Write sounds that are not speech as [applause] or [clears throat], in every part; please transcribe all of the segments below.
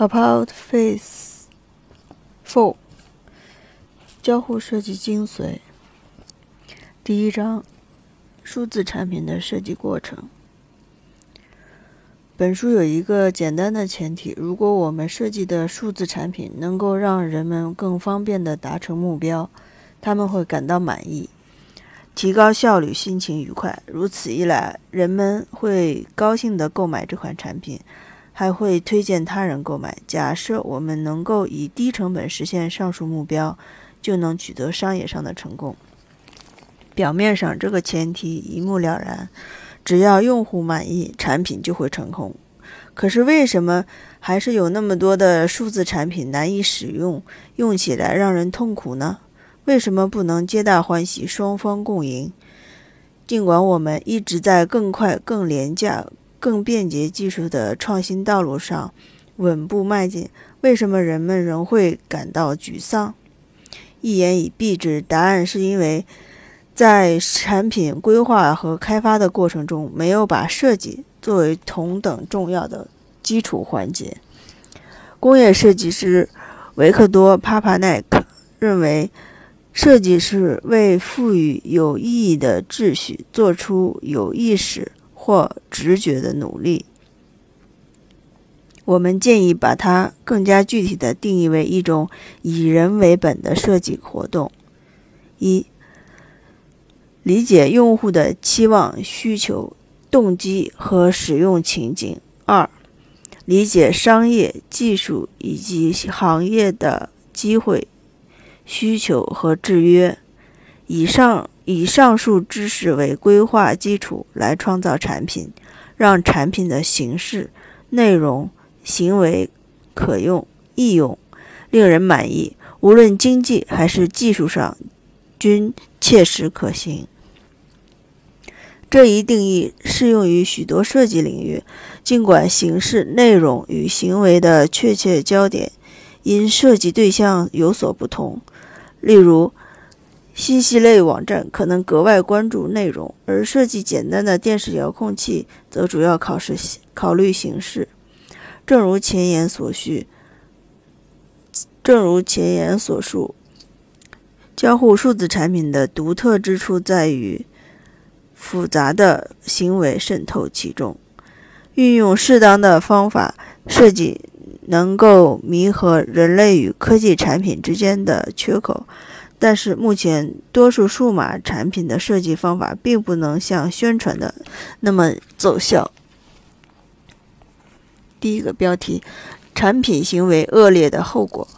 About Face Four，交互设计精髓。第一章，数字产品的设计过程。本书有一个简单的前提：如果我们设计的数字产品能够让人们更方便地达成目标，他们会感到满意，提高效率，心情愉快。如此一来，人们会高兴地购买这款产品。还会推荐他人购买。假设我们能够以低成本实现上述目标，就能取得商业上的成功。表面上这个前提一目了然，只要用户满意，产品就会成功。可是为什么还是有那么多的数字产品难以使用，用起来让人痛苦呢？为什么不能皆大欢喜，双方共赢？尽管我们一直在更快、更廉价。更便捷技术的创新道路上稳步迈进，为什么人们仍会感到沮丧？一言以蔽之，答案是因为在产品规划和开发的过程中，没有把设计作为同等重要的基础环节。工业设计师维克多·帕帕奈克认为，设计是为赋予有意义的秩序做出有意识。或直觉的努力，我们建议把它更加具体的定义为一种以人为本的设计活动：一、理解用户的期望、需求、动机和使用情景；二、理解商业、技术以及行业的机会、需求和制约。以上。以上述知识为规划基础来创造产品，让产品的形式、内容、行为可用、易用，令人满意，无论经济还是技术上均切实可行。这一定义适用于许多设计领域，尽管形式、内容与行为的确切焦点因设计对象有所不同。例如，信息类网站可能格外关注内容，而设计简单的电视遥控器则主要考试考虑形式。正如前言所叙，正如前言所述，交互数字产品的独特之处在于复杂的行为渗透其中，运用适当的方法设计，能够弥合人类与科技产品之间的缺口。但是目前，多数数码产品的设计方法并不能像宣传的那么奏效。第一个标题：产品行为恶劣的后果。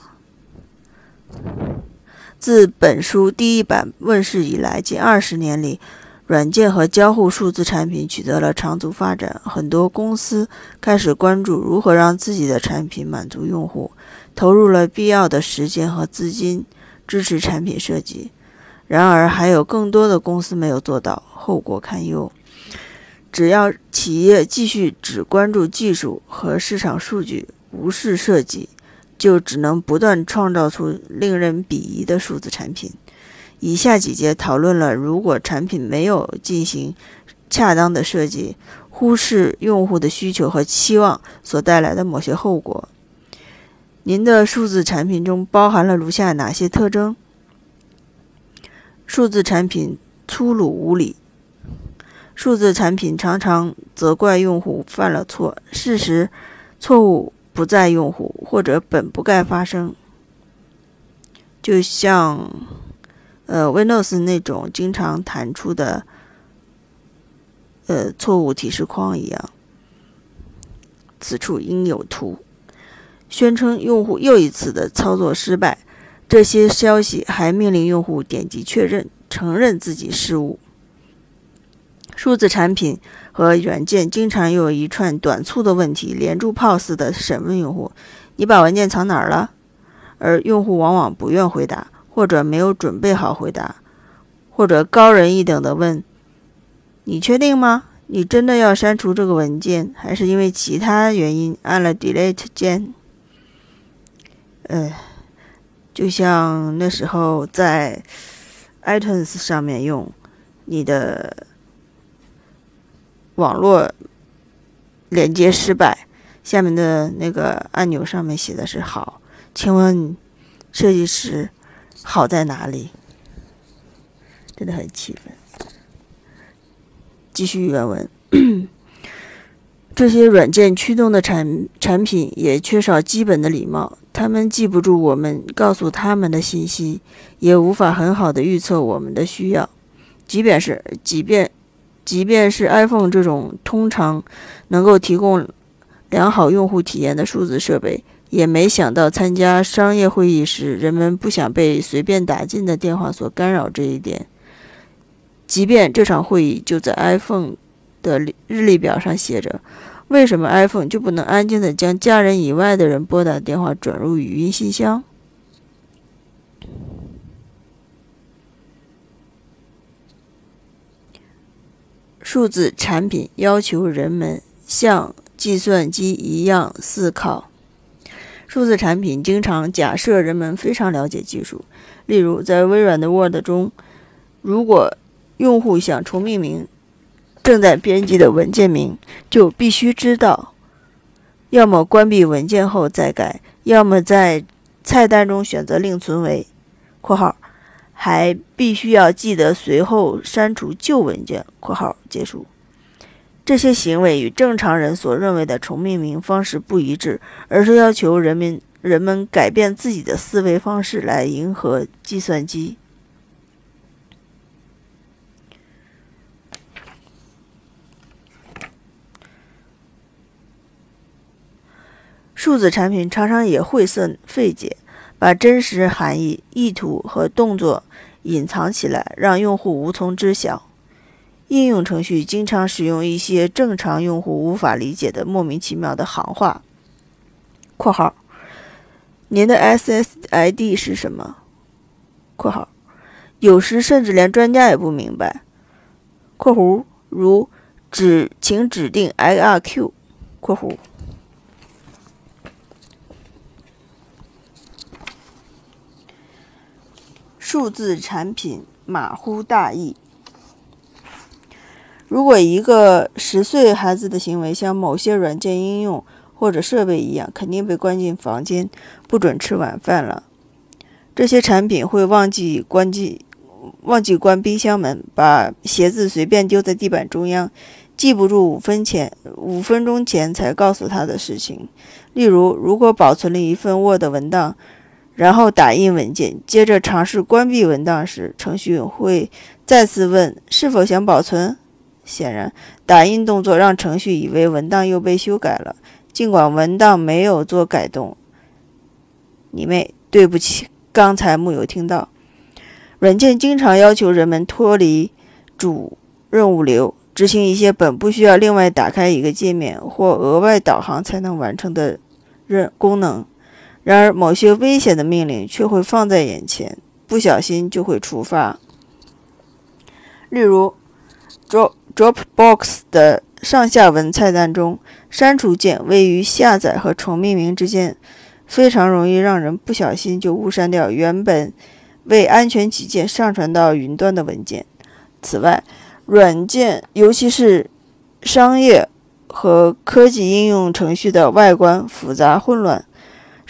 自本书第一版问世以来，近二十年里，软件和交互数字产品取得了长足发展。很多公司开始关注如何让自己的产品满足用户，投入了必要的时间和资金。支持产品设计，然而还有更多的公司没有做到，后果堪忧。只要企业继续只关注技术和市场数据，无视设计，就只能不断创造出令人鄙夷的数字产品。以下几节讨论了如果产品没有进行恰当的设计，忽视用户的需求和期望所带来的某些后果。您的数字产品中包含了如下哪些特征？数字产品粗鲁无礼。数字产品常常责怪用户犯了错，事实错误不在用户，或者本不该发生。就像呃 Windows 那种经常弹出的呃错误提示框一样。此处应有图。宣称用户又一次的操作失败，这些消息还命令用户点击确认，承认自己失误。数字产品和软件经常有一串短促的问题连珠炮似的审问用户：“你把文件藏哪儿了？”而用户往往不愿回答，或者没有准备好回答，或者高人一等的问：“你确定吗？你真的要删除这个文件，还是因为其他原因按了 Delete 键？”呃，就像那时候在 iTunes 上面用你的网络连接失败，下面的那个按钮上面写的是“好”，请问设计师好在哪里？真的很气愤。继续原文，这些软件驱动的产产品也缺少基本的礼貌，他们记不住我们告诉他们的信息，也无法很好的预测我们的需要。即便是，即便，即便是 iPhone 这种通常能够提供良好用户体验的数字设备，也没想到参加商业会议时，人们不想被随便打进的电话所干扰这一点。即便这场会议就在 iPhone 的日历表上写着，为什么 iPhone 就不能安静地将家人以外的人拨打电话转入语音信箱？数字产品要求人们像计算机一样思考。数字产品经常假设人们非常了解技术，例如在微软的 Word 中，如果用户想重命名正在编辑的文件名，就必须知道，要么关闭文件后再改，要么在菜单中选择另存为（括号），还必须要记得随后删除旧文件（括号结束）。这些行为与正常人所认为的重命名方式不一致，而是要求人们人们改变自己的思维方式来迎合计算机。数字产品常常也晦涩费解，把真实含义、意图和动作隐藏起来，让用户无从知晓。应用程序经常使用一些正常用户无法理解的莫名其妙的行话。（括号）您的 SSID 是什么？（括号）有时甚至连专家也不明白。（括弧）如指请指定 IRQ。（括弧）数字产品马虎大意。如果一个十岁孩子的行为像某些软件应用或者设备一样，肯定被关进房间，不准吃晚饭了。这些产品会忘记关机，忘记关冰箱门，把鞋子随便丢在地板中央，记不住五分前五分钟前才告诉他的事情。例如，如果保存了一份 Word 文档。然后打印文件，接着尝试关闭文档时，程序会再次问是否想保存。显然，打印动作让程序以为文档又被修改了，尽管文档没有做改动。你妹，对不起，刚才木有听到。软件经常要求人们脱离主任务流，执行一些本不需要另外打开一个界面或额外导航才能完成的任功能。然而，某些危险的命令却会放在眼前，不小心就会触发。例如，Dropbox 的上下文菜单中，删除键位于下载和重命名之间，非常容易让人不小心就误删掉原本为安全起见上传到云端的文件。此外，软件，尤其是商业和科技应用程序的外观复杂混乱。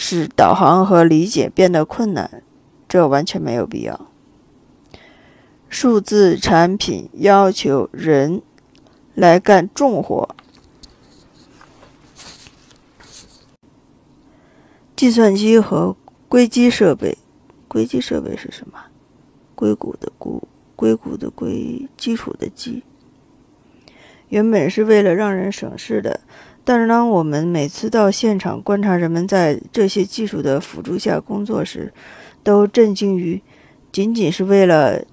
使导航和理解变得困难，这完全没有必要。数字产品要求人来干重活。计算机和硅基设备，硅基设备是什么？硅谷的谷，硅谷的硅，基础的基。原本是为了让人省事的。但是，当我们每次到现场观察人们在这些技术的辅助下工作时，都震惊于，仅仅是为了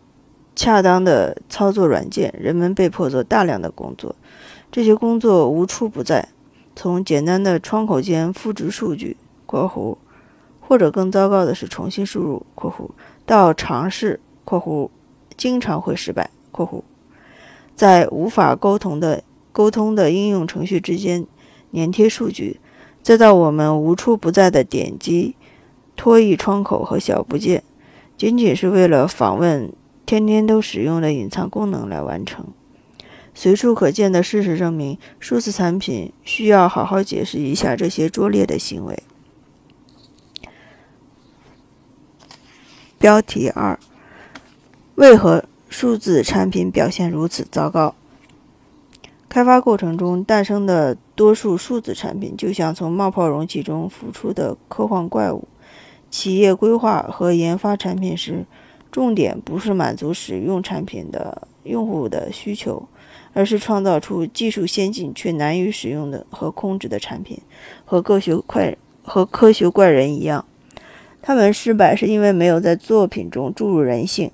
恰当的操作软件，人们被迫做大量的工作。这些工作无处不在，从简单的窗口间复制数据（括弧）或者更糟糕的是重新输入（括弧）到尝试（括弧）经常会失败（括弧）在无法沟通的沟通的应用程序之间。粘贴数据，再到我们无处不在的点击拖曳窗口和小部件，仅仅是为了访问天天都使用的隐藏功能来完成。随处可见的事实证明，数字产品需要好好解释一下这些拙劣的行为。标题二：为何数字产品表现如此糟糕？开发过程中诞生的多数数字产品，就像从冒泡容器中浮出的科幻怪物。企业规划和研发产品时，重点不是满足使用产品的用户的需求，而是创造出技术先进却难以使用的和控制的产品。和科学怪和科学怪人一样。他们失败是因为没有在作品中注入人性。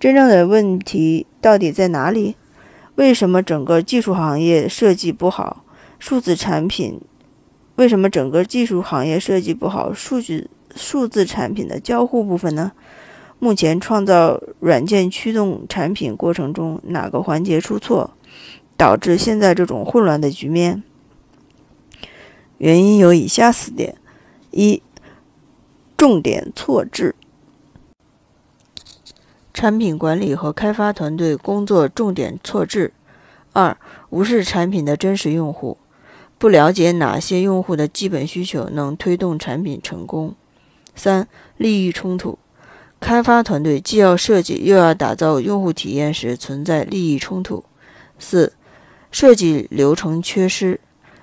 真正的问题到底在哪里？为什么整个技术行业设计不好？数字产品为什么整个技术行业设计不好？数据数字产品的交互部分呢？目前创造软件驱动产品过程中哪个环节出错，导致现在这种混乱的局面？原因有以下四点：一。重点错置，产品管理和开发团队工作重点错置。二、无视产品的真实用户，不了解哪些用户的基本需求能推动产品成功。三、利益冲突，开发团队既要设计又要打造用户体验时存在利益冲突。四、设计流程缺失，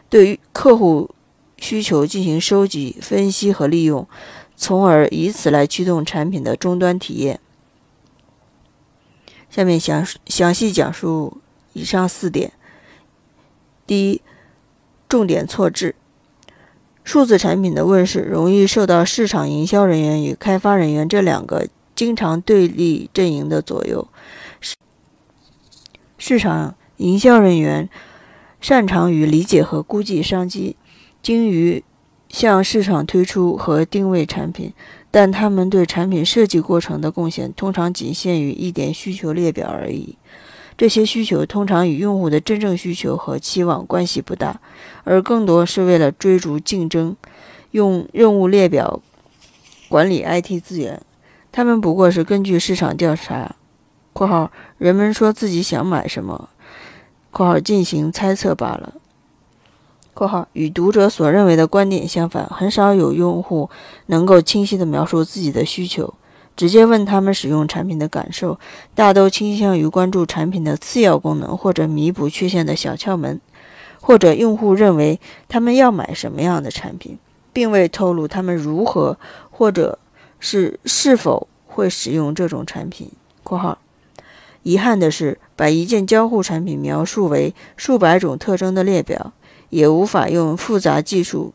对于客户需求进行收集、分析和利用。从而以此来驱动产品的终端体验。下面详详细讲述以上四点。第一，重点错置。数字产品的问世容易受到市场营销人员与开发人员这两个经常对立阵营的左右。市场营销人员擅长于理解和估计商机，精于。向市场推出和定位产品，但他们对产品设计过程的贡献通常仅限于一点需求列表而已。这些需求通常与用户的真正需求和期望关系不大，而更多是为了追逐竞争，用任务列表管理 IT 资源。他们不过是根据市场调查（括号人们说自己想买什么）（括号进行猜测罢了）。括号与读者所认为的观点相反，很少有用户能够清晰地描述自己的需求。直接问他们使用产品的感受，大都倾向于关注产品的次要功能或者弥补缺陷的小窍门，或者用户认为他们要买什么样的产品，并未透露他们如何或者是是否会使用这种产品。括号遗憾的是，把一件交互产品描述为数百种特征的列表。也无法用复杂技术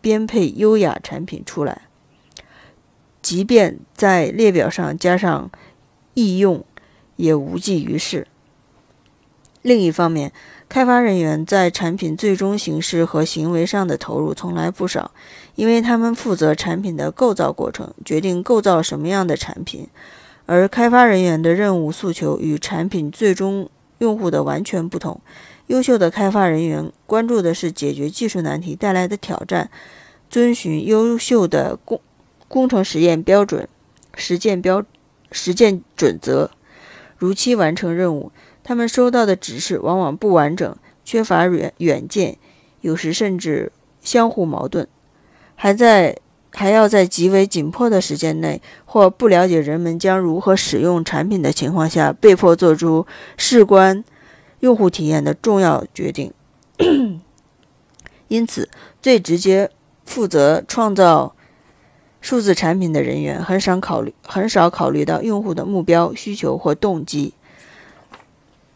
编配优雅产品出来，即便在列表上加上易用，也无济于事。另一方面，开发人员在产品最终形式和行为上的投入从来不少，因为他们负责产品的构造过程，决定构造什么样的产品。而开发人员的任务诉求与产品最终用户的完全不同。优秀的开发人员关注的是解决技术难题带来的挑战，遵循优秀的工工程实验标准、实践标实践准则，如期完成任务。他们收到的指示往往不完整，缺乏远远见，有时甚至相互矛盾，还在还要在极为紧迫的时间内，或不了解人们将如何使用产品的情况下，被迫做出事关。用户体验的重要决定，[clears throat] 因此最直接负责创造数字产品的人员很少考虑很少考虑到用户的目标需求或动机。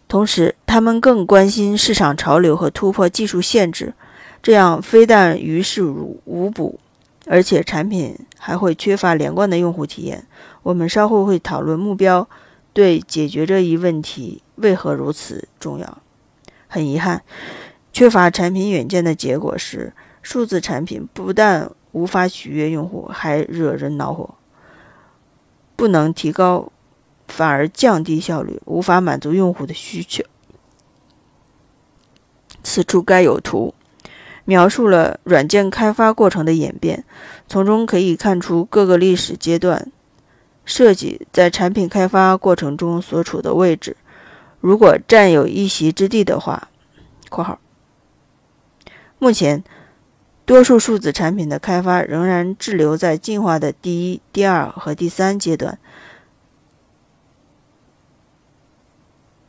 同时，他们更关心市场潮流和突破技术限制，这样非但于事无补，而且产品还会缺乏连贯的用户体验。我们稍后会讨论目标对解决这一问题。为何如此重要？很遗憾，缺乏产品远见的结果是，数字产品不但无法取悦用户，还惹人恼火。不能提高，反而降低效率，无法满足用户的需求。此处该有图，描述了软件开发过程的演变，从中可以看出各个历史阶段设计在产品开发过程中所处的位置。如果占有一席之地的话（括号）。目前，多数数字产品的开发仍然滞留在进化的第一、第二和第三阶段。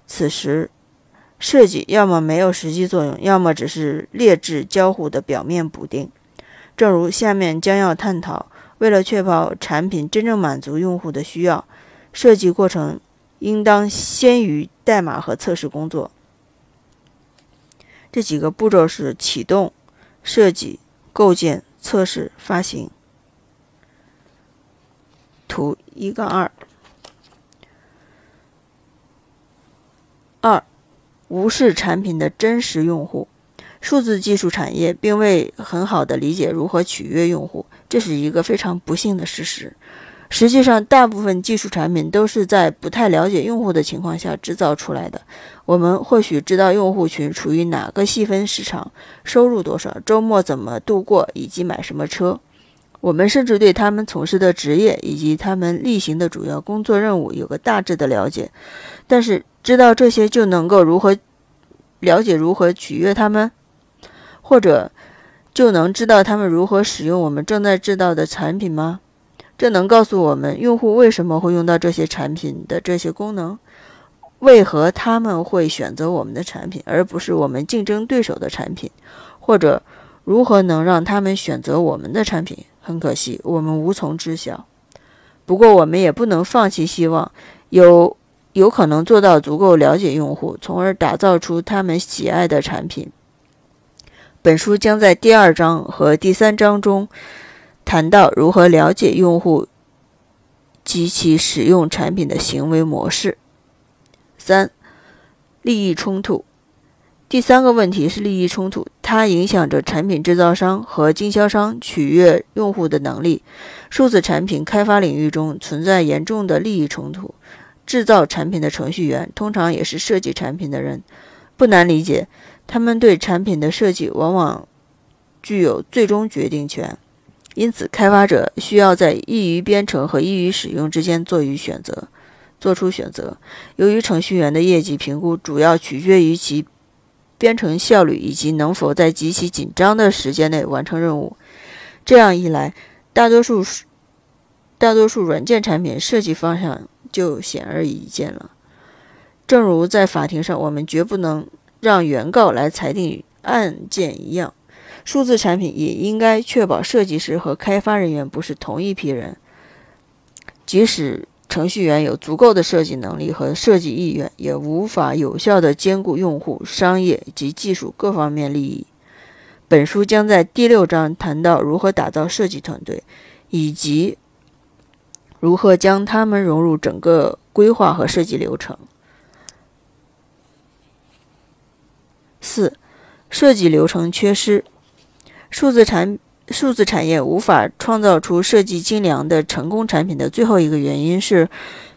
此时，设计要么没有实际作用，要么只是劣质交互的表面补丁。正如下面将要探讨，为了确保产品真正满足用户的需要，设计过程应当先于代码和测试工作。这几个步骤是：启动、设计、构建、测试、发行。图一杠二。二、无视产品的真实用户。数字技术产业并未很好的理解如何取悦用户，这是一个非常不幸的事实。实际上，大部分技术产品都是在不太了解用户的情况下制造出来的。我们或许知道用户群处于哪个细分市场，收入多少，周末怎么度过，以及买什么车。我们甚至对他们从事的职业以及他们例行的主要工作任务有个大致的了解。但是，知道这些就能够如何了解如何取悦他们，或者就能知道他们如何使用我们正在制造的产品吗？这能告诉我们用户为什么会用到这些产品的这些功能，为何他们会选择我们的产品而不是我们竞争对手的产品，或者如何能让他们选择我们的产品？很可惜，我们无从知晓。不过，我们也不能放弃希望，有有可能做到足够了解用户，从而打造出他们喜爱的产品。本书将在第二章和第三章中。谈到如何了解用户及其使用产品的行为模式。三、利益冲突。第三个问题是利益冲突，它影响着产品制造商和经销商取悦用户的能力。数字产品开发领域中存在严重的利益冲突。制造产品的程序员通常也是设计产品的人，不难理解，他们对产品的设计往往具有最终决定权。因此，开发者需要在易于编程和易于使用之间做于选择，做出选择。由于程序员的业绩评估主要取决于其编程效率以及能否在极其紧张的时间内完成任务，这样一来，大多数大多数软件产品设计方向就显而易见了。正如在法庭上，我们绝不能让原告来裁定案件一样。数字产品也应该确保设计师和开发人员不是同一批人。即使程序员有足够的设计能力和设计意愿，也无法有效地兼顾用户、商业及技术各方面利益。本书将在第六章谈到如何打造设计团队，以及如何将他们融入整个规划和设计流程。四、设计流程缺失。数字产数字产业无法创造出设计精良的成功产品的最后一个原因是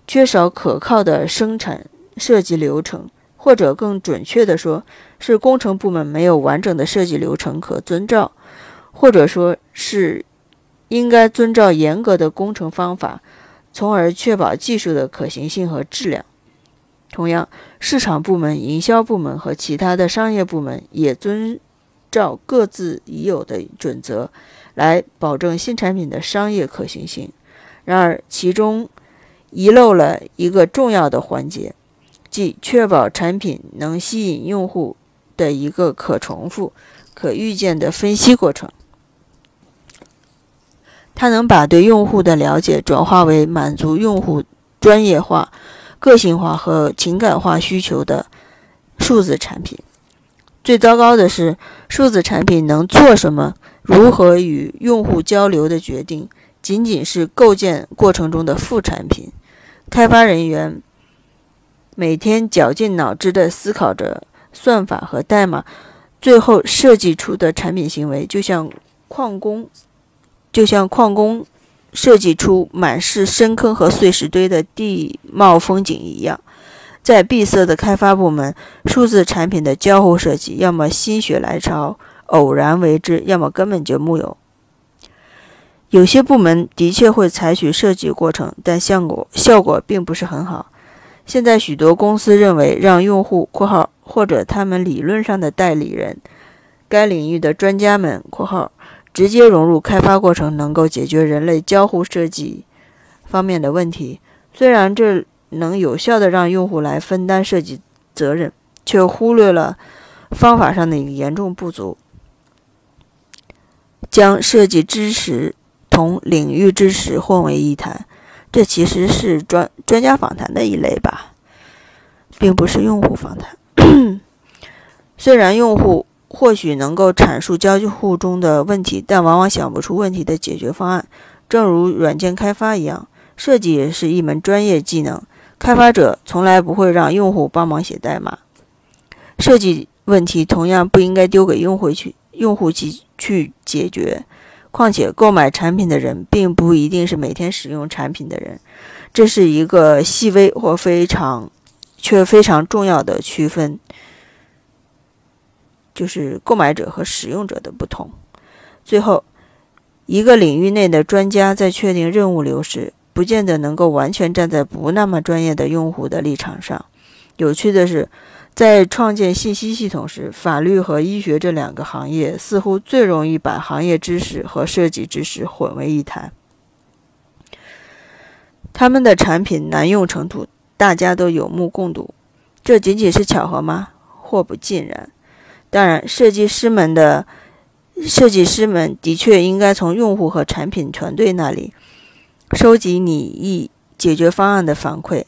缺少可靠的生产设计流程，或者更准确地说，是工程部门没有完整的设计流程可遵照，或者说是应该遵照严格的工程方法，从而确保技术的可行性和质量。同样，市场部门、营销部门和其他的商业部门也遵。照各自已有的准则来保证新产品的商业可行性，然而其中遗漏了一个重要的环节，即确保产品能吸引用户的一个可重复、可预见的分析过程。它能把对用户的了解转化为满足用户专业化、个性化和情感化需求的数字产品。最糟糕的是，数字产品能做什么、如何与用户交流的决定，仅仅是构建过程中的副产品。开发人员每天绞尽脑汁地思考着算法和代码，最后设计出的产品行为，就像矿工，就像矿工设计出满是深坑和碎石堆的地貌风景一样。在闭塞的开发部门，数字产品的交互设计要么心血来潮、偶然为之，要么根本就木有。有些部门的确会采取设计过程，但效果效果并不是很好。现在许多公司认为，让用户（括号或者他们理论上的代理人）该领域的专家们（括号直接融入开发过程，能够解决人类交互设计方面的问题。虽然这能有效地让用户来分担设计责任，却忽略了方法上的一个严重不足，将设计知识同领域知识混为一谈。这其实是专专家访谈的一类吧，并不是用户访谈。[clears throat] 虽然用户或许能够阐述交互中的问题，但往往想不出问题的解决方案。正如软件开发一样，设计也是一门专业技能。开发者从来不会让用户帮忙写代码。设计问题同样不应该丢给用户去用户去去解决。况且，购买产品的人并不一定是每天使用产品的人，这是一个细微或非常却非常重要的区分，就是购买者和使用者的不同。最后，一个领域内的专家在确定任务流时，不见得能够完全站在不那么专业的用户的立场上。有趣的是。在创建信息系统时，法律和医学这两个行业似乎最容易把行业知识和设计知识混为一谈。他们的产品难用程度，大家都有目共睹。这仅仅是巧合吗？或不尽然。当然，设计师们的设计师们的确应该从用户和产品团队那里收集拟议解决方案的反馈。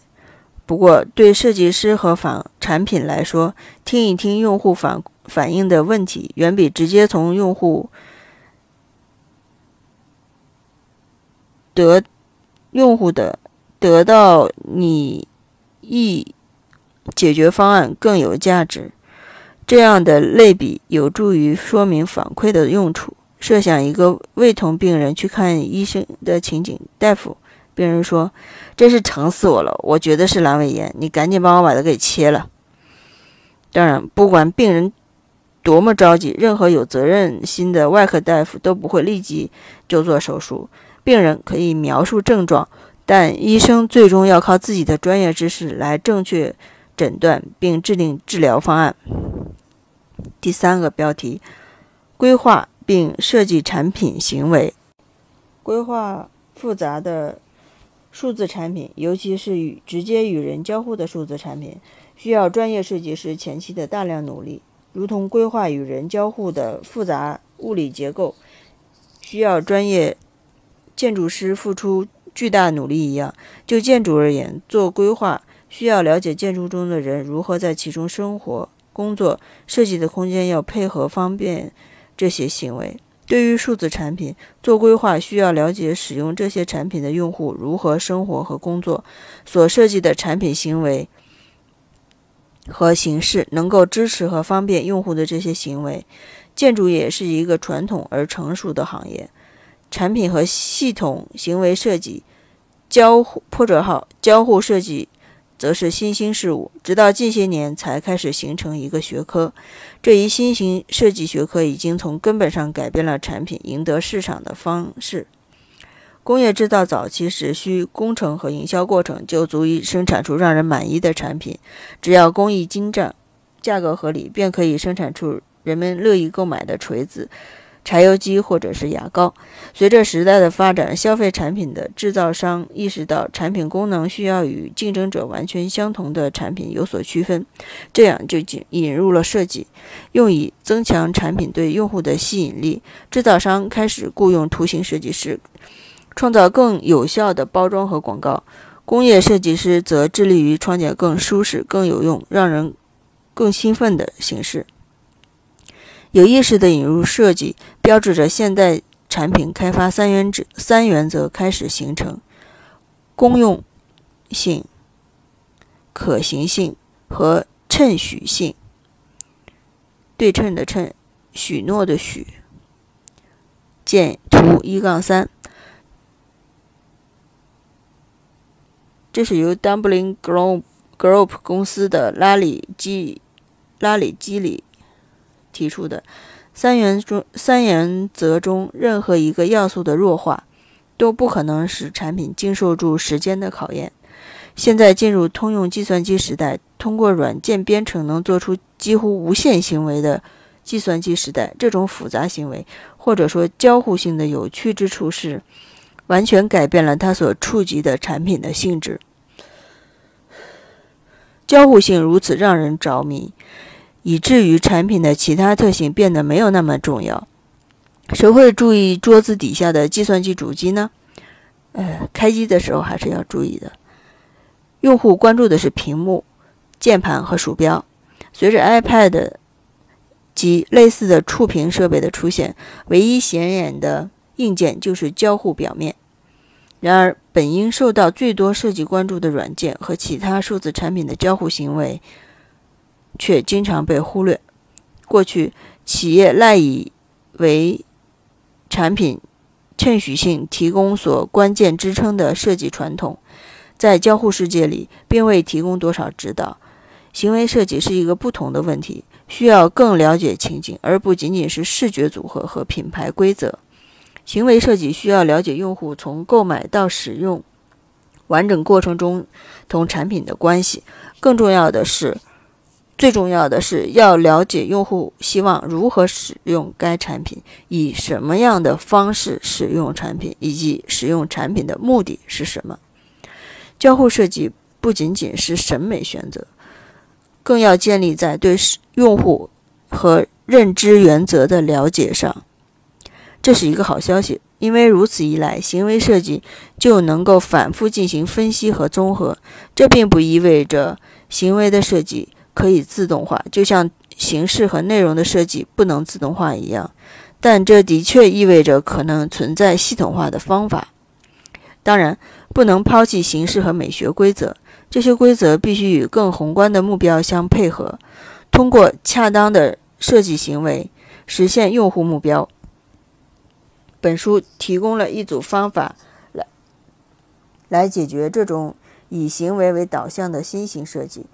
不过，对设计师和反产品来说，听一听用户反反映的问题，远比直接从用户得用户的得到拟议解决方案更有价值。这样的类比有助于说明反馈的用处。设想一个胃痛病人去看医生的情景，大夫。病人说：“真是疼死我了，我觉得是阑尾炎，你赶紧帮我把它给切了。”当然，不管病人多么着急，任何有责任心的外科大夫都不会立即就做手术。病人可以描述症状，但医生最终要靠自己的专业知识来正确诊断并制定治疗方案。第三个标题：规划并设计产品行为。规划复杂的。数字产品，尤其是与直接与人交互的数字产品，需要专业设计师前期的大量努力，如同规划与人交互的复杂物理结构需要专业建筑师付出巨大努力一样。就建筑而言，做规划需要了解建筑中的人如何在其中生活、工作，设计的空间要配合方便这些行为。对于数字产品做规划，需要了解使用这些产品的用户如何生活和工作，所设计的产品行为和形式能够支持和方便用户的这些行为。建筑业是一个传统而成熟的行业，产品和系统行为设计、交互破折号交互设计。则是新兴事物，直到近些年才开始形成一个学科。这一新型设计学科已经从根本上改变了产品赢得市场的方式。工业制造早期时需工程和营销过程就足以生产出让人满意的产品，只要工艺精湛、价格合理，便可以生产出人们乐意购买的锤子。柴油机或者是牙膏。随着时代的发展，消费产品的制造商意识到产品功能需要与竞争者完全相同的产品有所区分，这样就引引入了设计，用以增强产品对用户的吸引力。制造商开始雇佣图形设计师，创造更有效的包装和广告。工业设计师则致力于创建更舒适、更有用、让人更兴奋的形式。有意识的引入设计，标志着现代产品开发三原则三原则开始形成：公用性、可行性和称许性。对称的称，许诺的许。见图一杠三。这是由 Dumbling Group Group 公司的拉里基拉里基里。提出的三原中三原则中任何一个要素的弱化，都不可能使产品经受住时间的考验。现在进入通用计算机时代，通过软件编程能做出几乎无限行为的计算机时代，这种复杂行为或者说交互性的有趣之处是，完全改变了它所触及的产品的性质。交互性如此让人着迷，以至于产品的其他特性变得没有那么重要。谁会注意桌子底下的计算机主机呢？呃，开机的时候还是要注意的。用户关注的是屏幕、键盘和鼠标。随着 iPad 及类似的触屏设备的出现，唯一显眼的硬件就是交互表面。然而，本应受到最多设计关注的软件和其他数字产品的交互行为，却经常被忽略。过去，企业赖以为产品衬许性提供所关键支撑的设计传统，在交互世界里并未提供多少指导。行为设计是一个不同的问题，需要更了解情景，而不仅仅是视觉组合和品牌规则。行为设计需要了解用户从购买到使用完整过程中同产品的关系。更重要的是，最重要的是要了解用户希望如何使用该产品，以什么样的方式使用产品，以及使用产品的目的是什么。交互设计不仅仅是审美选择，更要建立在对用户和认知原则的了解上。这是一个好消息，因为如此一来，行为设计就能够反复进行分析和综合。这并不意味着行为的设计可以自动化，就像形式和内容的设计不能自动化一样。但这的确意味着可能存在系统化的方法。当然，不能抛弃形式和美学规则，这些规则必须与更宏观的目标相配合，通过恰当的设计行为实现用户目标。本书提供了一组方法来来解决这种以行为为导向的新型设计，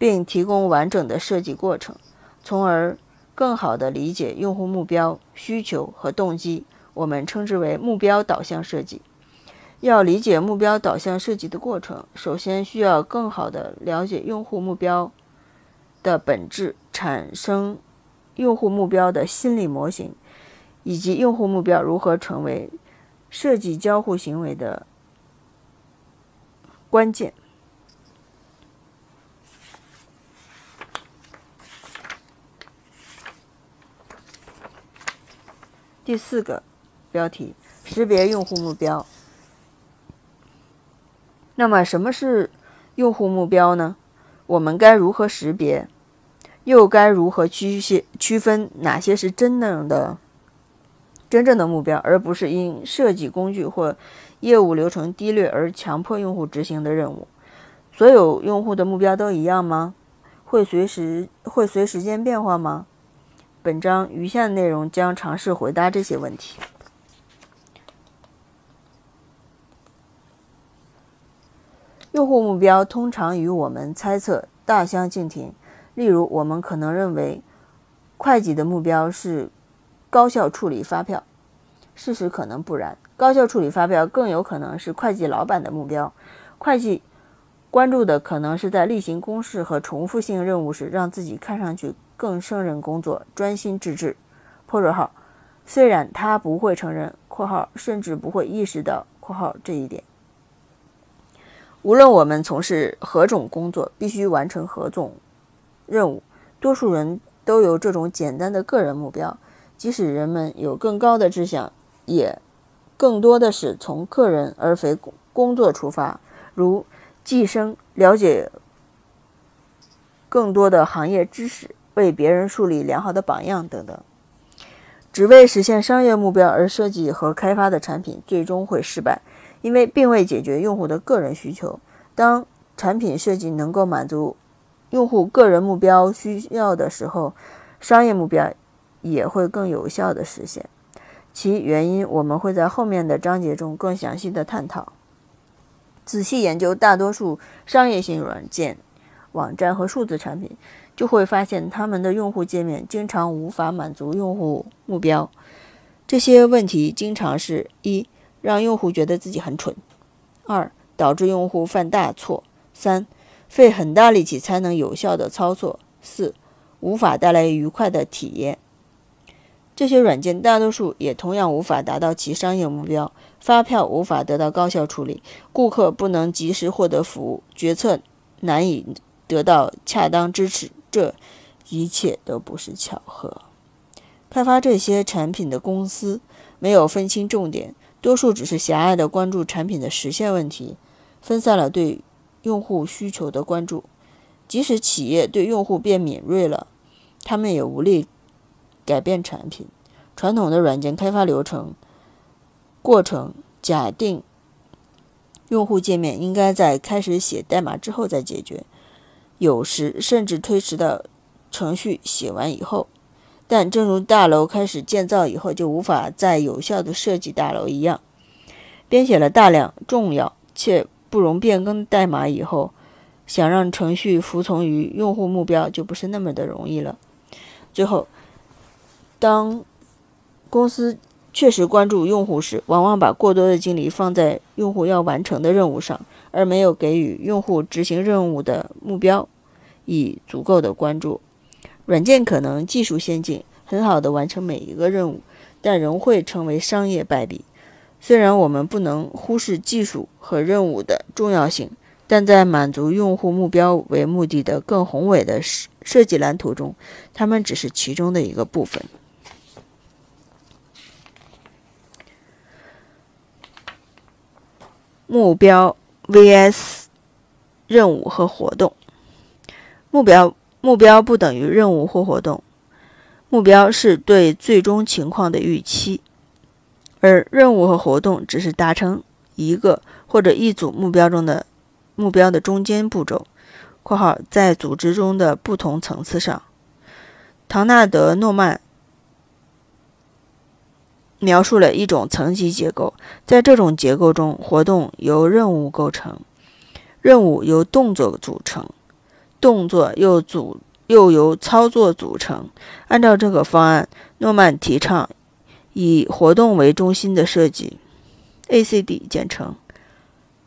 并提供完整的设计过程，从而更好地理解用户目标、需求和动机。我们称之为目标导向设计。要理解目标导向设计的过程，首先需要更好地了解用户目标的本质，产生用户目标的心理模型。以及用户目标如何成为设计交互行为的关键。第四个标题：识别用户目标。那么，什么是用户目标呢？我们该如何识别？又该如何区些区分哪些是真正的？真正的目标，而不是因设计工具或业务流程低劣而强迫用户执行的任务。所有用户的目标都一样吗？会随时会随时间变化吗？本章余下的内容将尝试回答这些问题。用户目标通常与我们猜测大相径庭。例如，我们可能认为会计的目标是。高效处理发票，事实可能不然。高效处理发票更有可能是会计老板的目标。会计关注的可能是在例行公事和重复性任务时，让自己看上去更胜任工作、专心致志。破折号，虽然他不会承认（括号）甚至不会意识到（括号）这一点。无论我们从事何种工作，必须完成何种任务，多数人都有这种简单的个人目标。即使人们有更高的志向，也更多的是从个人而非工作出发，如晋升、了解更多的行业知识、为别人树立良好的榜样等等。只为实现商业目标而设计和开发的产品，最终会失败，因为并未解决用户的个人需求。当产品设计能够满足用户个人目标需要的时候，商业目标。也会更有效的实现，其原因我们会在后面的章节中更详细的探讨。仔细研究大多数商业性软件、网站和数字产品，就会发现他们的用户界面经常无法满足用户目标。这些问题经常是：一、让用户觉得自己很蠢；二、导致用户犯大错；三、费很大力气才能有效的操作；四、无法带来愉快的体验。这些软件大多数也同样无法达到其商业目标。发票无法得到高效处理，顾客不能及时获得服务，决策难以得到恰当支持，这一切都不是巧合。开发这些产品的公司没有分清重点，多数只是狭隘地关注产品的实现问题，分散了对用户需求的关注。即使企业对用户变敏锐了，他们也无力改变产品。传统的软件开发流程。过程假定用户界面应该在开始写代码之后再解决，有时甚至推迟到程序写完以后。但正如大楼开始建造以后就无法再有效的设计大楼一样，编写了大量重要且不容变更代码以后，想让程序服从于用户目标就不是那么的容易了。最后，当公司。确实关注用户时，往往把过多的精力放在用户要完成的任务上，而没有给予用户执行任务的目标以足够的关注。软件可能技术先进，很好的完成每一个任务，但仍会成为商业败笔。虽然我们不能忽视技术和任务的重要性，但在满足用户目标为目的的更宏伟的设计蓝图中，它们只是其中的一个部分。目标 vs 任务和活动。目标目标不等于任务或活动，目标是对最终情况的预期，而任务和活动只是达成一个或者一组目标中的目标的中间步骤。（括号在组织中的不同层次上）唐纳德·诺曼。描述了一种层级结构，在这种结构中，活动由任务构成，任务由动作组成，动作又组又由操作组成。按照这个方案，诺曼提倡以活动为中心的设计 （ACD 简称），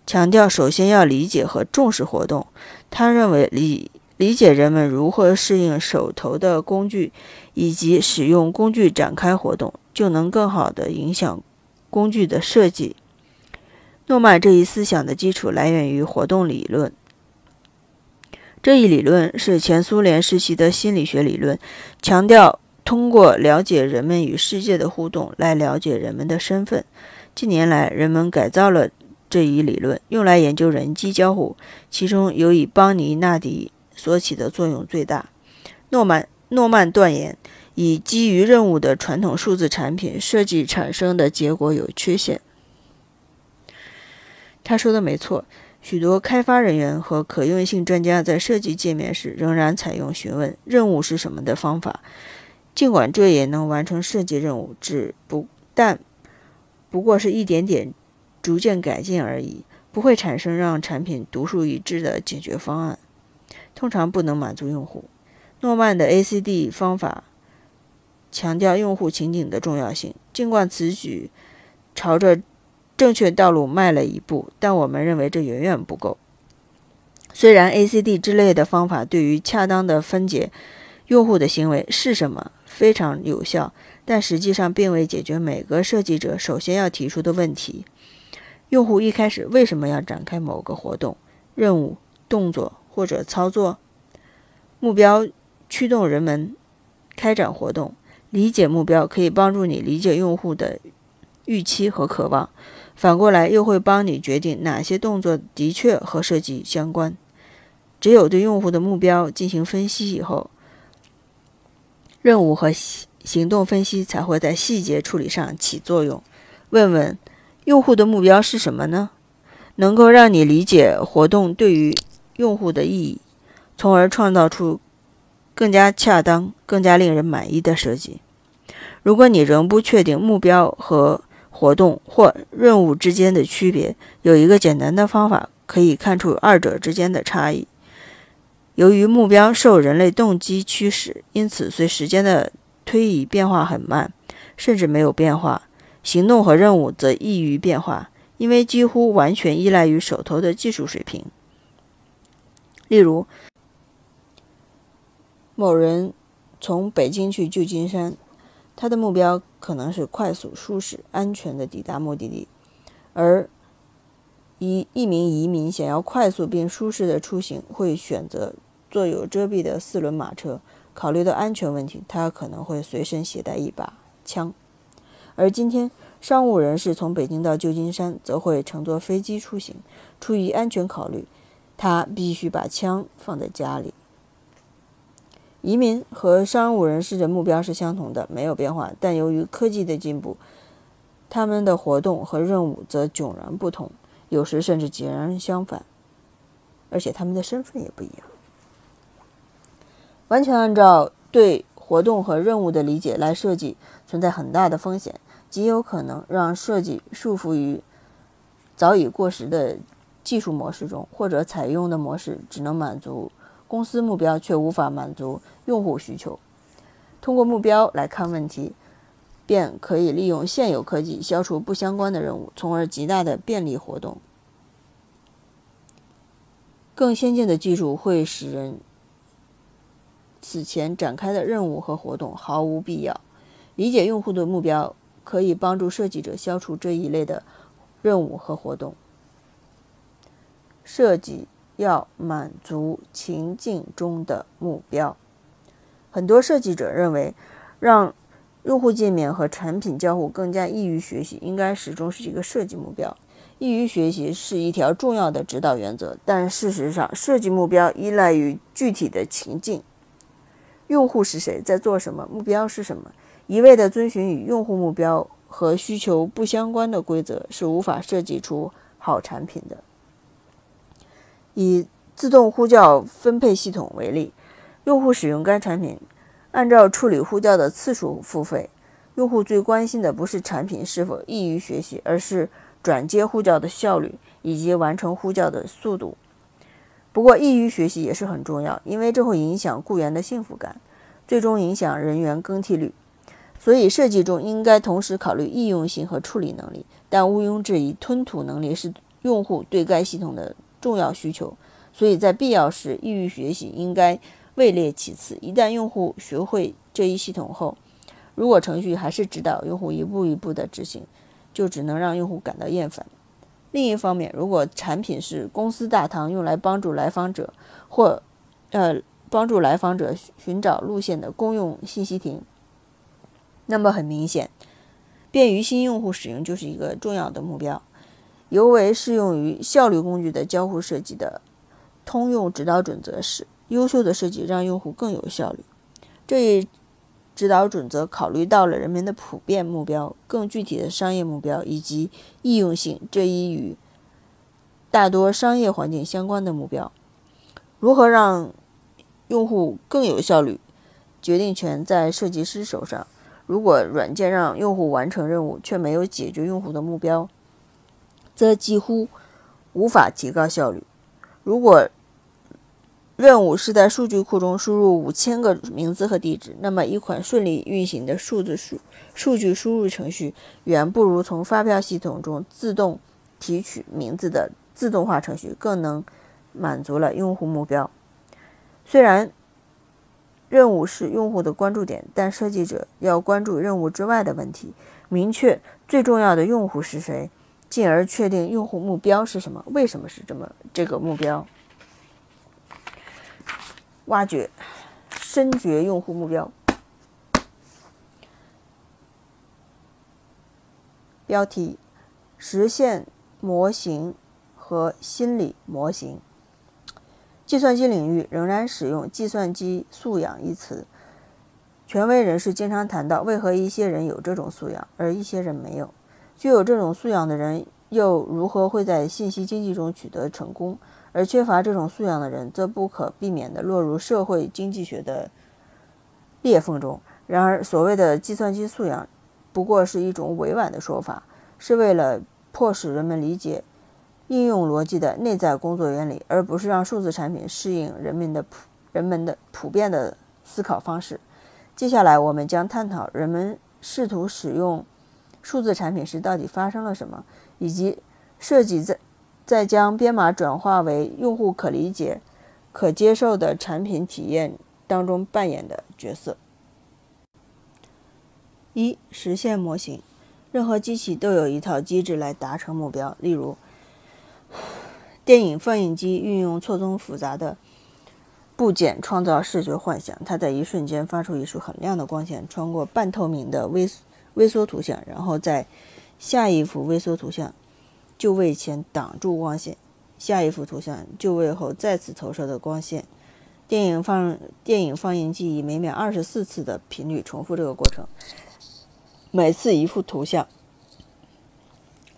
强调首先要理解和重视活动。他认为理理解人们如何适应手头的工具，以及使用工具展开活动。就能更好地影响工具的设计。诺曼这一思想的基础来源于活动理论。这一理论是前苏联时期的心理学理论，强调通过了解人们与世界的互动来了解人们的身份。近年来，人们改造了这一理论，用来研究人机交互，其中尤以邦尼纳迪所起的作用最大。诺曼诺曼断言。以基于任务的传统数字产品设计产生的结果有缺陷。他说的没错，许多开发人员和可用性专家在设计界面时仍然采用询问“任务是什么”的方法，尽管这也能完成设计任务，只不但不过是一点点逐渐改进而已，不会产生让产品独树一帜的解决方案，通常不能满足用户。诺曼的 ACD 方法。强调用户情景的重要性。尽管此举朝着正确道路迈了一步，但我们认为这远远不够。虽然 ACD 之类的方法对于恰当的分解用户的行为是什么非常有效，但实际上并未解决每个设计者首先要提出的问题：用户一开始为什么要展开某个活动、任务、动作或者操作？目标驱动人们开展活动。理解目标可以帮助你理解用户的预期和渴望，反过来又会帮你决定哪些动作的确和设计相关。只有对用户的目标进行分析以后，任务和行动分析才会在细节处理上起作用。问问用户的目标是什么呢？能够让你理解活动对于用户的意义，从而创造出。更加恰当、更加令人满意的设计。如果你仍不确定目标和活动或任务之间的区别，有一个简单的方法可以看出二者之间的差异。由于目标受人类动机驱使，因此随时间的推移变化很慢，甚至没有变化；行动和任务则易于变化，因为几乎完全依赖于手头的技术水平。例如，某人从北京去旧金山，他的目标可能是快速、舒适、安全的抵达目的地，而一一名移民想要快速并舒适的出行，会选择坐有遮蔽的四轮马车。考虑到安全问题，他可能会随身携带一把枪。而今天，商务人士从北京到旧金山，则会乘坐飞机出行。出于安全考虑，他必须把枪放在家里。移民和商务人士的目标是相同的，没有变化。但由于科技的进步，他们的活动和任务则迥然不同，有时甚至截然相反。而且他们的身份也不一样。完全按照对活动和任务的理解来设计，存在很大的风险，极有可能让设计束缚于早已过时的技术模式中，或者采用的模式只能满足公司目标，却无法满足用户需求。通过目标来看问题，便可以利用现有科技消除不相关的任务，从而极大的便利活动。更先进的技术会使人。此前展开的任务和活动毫无必要。理解用户的目标可以帮助设计者消除这一类的任务和活动。设计要满足情境中的目标。很多设计者认为，让用户界面和产品交互更加易于学习，应该始终是一个设计目标。易于学习是一条重要的指导原则，但事实上，设计目标依赖于具体的情境。用户是谁，在做什么，目标是什么？一味的遵循与用户目标和需求不相关的规则，是无法设计出好产品的。以自动呼叫分配系统为例，用户使用该产品，按照处理呼叫的次数付费。用户最关心的不是产品是否易于学习，而是转接呼叫的效率以及完成呼叫的速度。不过，易于学习也是很重要，因为这会影响雇员的幸福感，最终影响人员更替率。所以，设计中应该同时考虑易用性和处理能力。但毋庸置疑，吞吐能力是用户对该系统的重要需求。所以在必要时，易于学习应该位列其次。一旦用户学会这一系统后，如果程序还是指导用户一步一步的执行，就只能让用户感到厌烦。另一方面，如果产品是公司大堂用来帮助来访者或，呃，帮助来访者寻找路线的公用信息亭，那么很明显，便于新用户使用就是一个重要的目标。尤为适用于效率工具的交互设计的通用指导准则是：优秀的设计让用户更有效率。这一指导准则考虑到了人们的普遍目标、更具体的商业目标以及易用性这一与大多商业环境相关的目标。如何让用户更有效率，决定权在设计师手上。如果软件让用户完成任务却没有解决用户的目标，则几乎无法提高效率。如果任务是在数据库中输入五千个名字和地址，那么一款顺利运行的数字数数据输入程序远不如从发票系统中自动提取名字的自动化程序更能满足了用户目标。虽然任务是用户的关注点，但设计者要关注任务之外的问题，明确最重要的用户是谁，进而确定用户目标是什么，为什么是这么这个目标。挖掘、深掘用户目标。标题：实现模型和心理模型。计算机领域仍然使用“计算机素养”一词。权威人士经常谈到，为何一些人有这种素养，而一些人没有？具有这种素养的人，又如何会在信息经济中取得成功？而缺乏这种素养的人，则不可避免地落入社会经济学的裂缝中。然而，所谓的计算机素养，不过是一种委婉的说法，是为了迫使人们理解应用逻辑的内在工作原理，而不是让数字产品适应人们的普人们的普遍的思考方式。接下来，我们将探讨人们试图使用数字产品时到底发生了什么，以及设计在。在将编码转化为用户可理解、可接受的产品体验当中扮演的角色。一、实现模型。任何机器都有一套机制来达成目标。例如，电影放映机运用错综复杂的部件创造视觉幻想，它在一瞬间发出一束很亮的光线，穿过半透明的微微缩图像，然后在下一幅微缩图像就位前挡住光线，下一幅图像就位后再次投射的光线。电影放电影放映机以每秒二十四次的频率重复这个过程。每次一幅图像，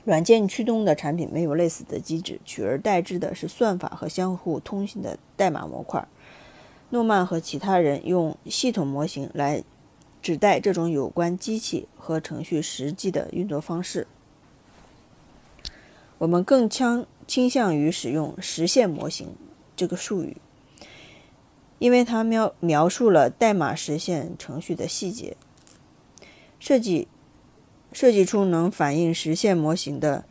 软件驱动的产品没有类似的机制，取而代之的是算法和相互通信的代码模块。诺曼和其他人用系统模型来指代这种有关机器和程序实际的运作方式。我们更倾倾向于使用“实现模型”这个术语，因为它描描述了代码实现程序的细节。设计设计出能反映实现模型的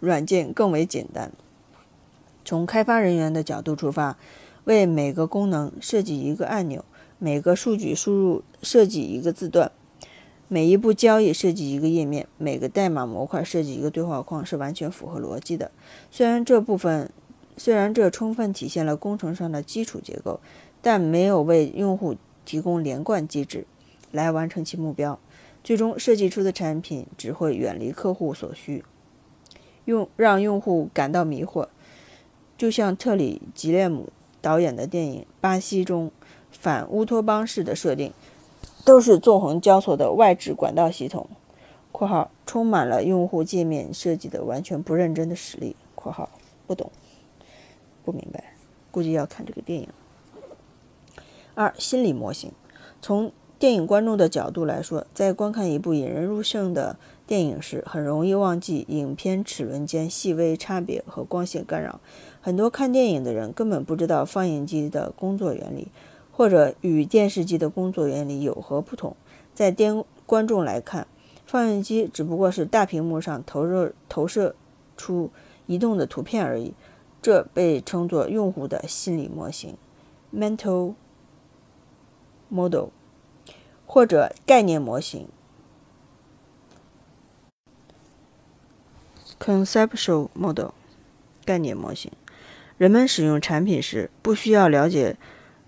软件更为简单。从开发人员的角度出发，为每个功能设计一个按钮，每个数据输入设计一个字段，每一步交易设计一个页面，每个代码模块设计一个对话框，是完全符合逻辑的。虽然这部分虽然这充分体现了工程上的基础结构，但没有为用户提供连贯机制来完成其目标。最终设计出的产品只会远离客户所需，用让用户感到迷惑。就像特里吉列姆导演的电影《巴西》中反乌托邦式的设定，都是纵横交错的外置管道系统（括号充满了用户界面设计的完全不认真的实例）（括号不懂不明白，估计要看这个电影）。二、心理模型从。电影观众的角度来说，在观看一部引人入胜的电影时，很容易忘记影片齿轮间细微差别和光线干扰。很多看电影的人根本不知道放映机的工作原理，或者与电视机的工作原理有何不同。在电观众来看，放映机只不过是大屏幕上投射投射出移动的图片而已。这被称作用户的心理模型 （mental model）。或者概念模型 （conceptual model） 概念模型。人们使用产品时不需要了解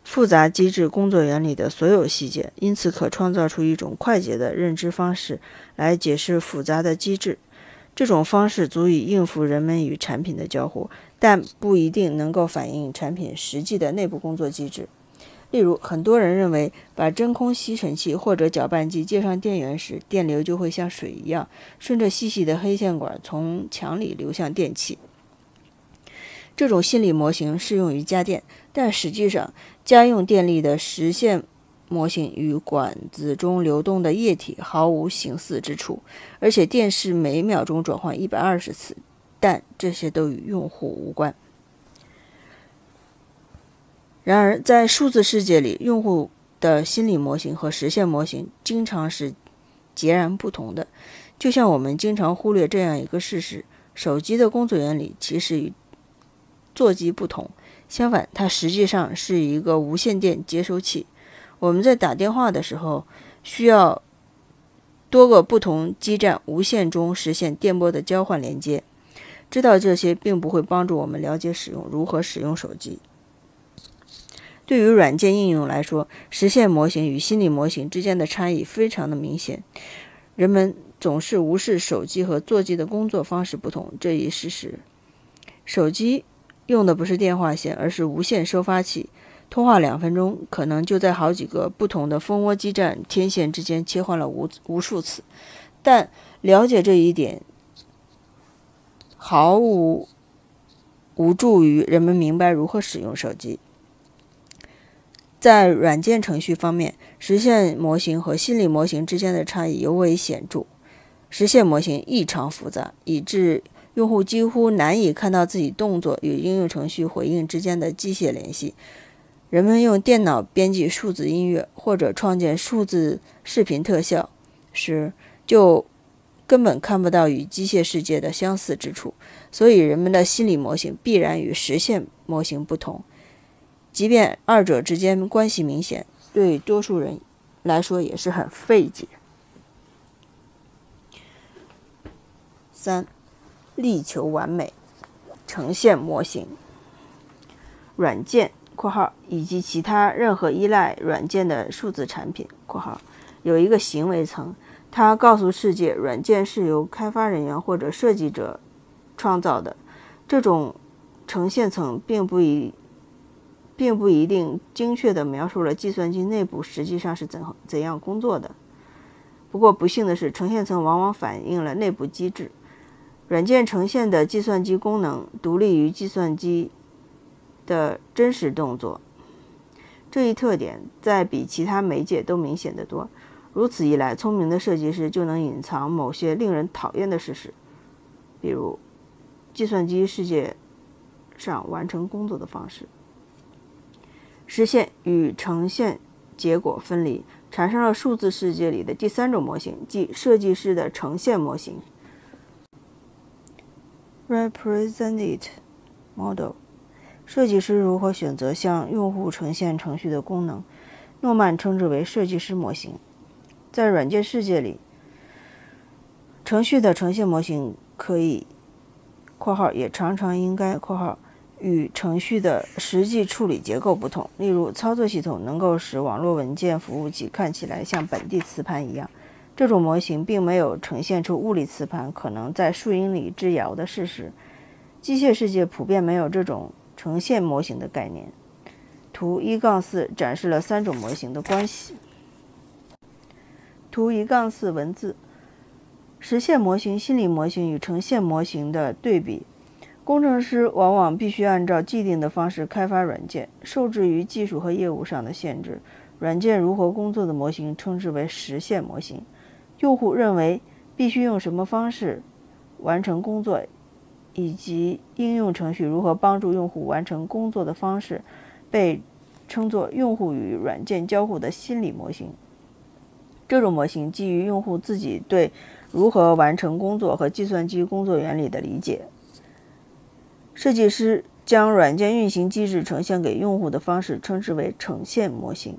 复杂机制工作原理的所有细节，因此可创造出一种快捷的认知方式来解释复杂的机制。这种方式足以应付人们与产品的交互，但不一定能够反映产品实际的内部工作机制。例如，很多人认为把真空吸尘器或者搅拌机接上电源时，电流就会像水一样顺着细细的黑线管从墙里流向电器。这种心理模型适用于家电，但实际上，家用电力的实现模型与管子中流动的液体毫无形似之处，而且电视每秒钟转换一百二十次，但这些都与用户无关。然而，在数字世界里，用户的心理模型和实现模型经常是截然不同的。就像我们经常忽略这样一个事实：手机的工作原理其实与座机不同。相反，它实际上是一个无线电接收器。我们在打电话的时候，需要多个不同基站无线中实现电波的交换连接。知道这些，并不会帮助我们了解使用如何使用手机。对于软件应用来说，实现模型与心理模型之间的差异非常的明显。人们总是无视手机和座机的工作方式不同这一事实。手机用的不是电话线，而是无线收发器，通话两分钟可能就在好几个不同的蜂窝基站天线之间切换了无无数次。但了解这一点，毫无无助于人们明白如何使用手机。在软件程序方面，实现模型和心理模型之间的差异尤为显著。实现模型异常复杂，以致用户几乎难以看到自己动作与应用程序回应之间的机械联系。人们用电脑编辑数字音乐或者创建数字视频特效时，就根本看不到与机械世界的相似之处。所以，人们的心理模型必然与实现模型不同。即便二者之间关系明显，对多数人来说也是很费解。三，力求完美，呈现模型。软件（括号）以及其他任何依赖软件的数字产品（括号）有一个行为层，它告诉世界软件是由开发人员或者设计者创造的。这种呈现层并不一并不一定精确地描述了计算机内部实际上是怎怎样工作的。不过不幸的是，呈现层往往反映了内部机制。软件呈现的计算机功能独立于计算机。的真实动作，这一特点在比其他媒介都明显得多。如此一来，聪明的设计师就能隐藏某些令人讨厌的事实，比如计算机世界上完成工作的方式。实现与呈现结果分离，产生了数字世界里的第三种模型，即设计师的呈现模型 （represented model）。设计师如何选择向用户呈现程序的功能？诺曼称之为设计师模型。在软件世界里，程序的呈现模型可以（括号也常常应该）（括号）与程序的实际处理结构不同。例如，操作系统能够使网络文件服务器看起来像本地磁盘一样。这种模型并没有呈现出物理磁盘可能在数英里之遥的事实。机械世界普遍没有这种。呈现模型的概念。图一杠四展示了三种模型的关系。图一杠四文字：实现模型、心理模型与呈现模型的对比。工程师往往必须按照既定的方式开发软件，受制于技术和业务上的限制。软件如何工作的模型称之为实现模型。用户认为必须用什么方式完成工作？以及应用程序如何帮助用户完成工作的方式，被称作用户与软件交互的心理模型。这种模型基于用户自己对如何完成工作和计算机工作原理的理解。设计师将软件运行机制呈现给用户的方式称之为呈现模型。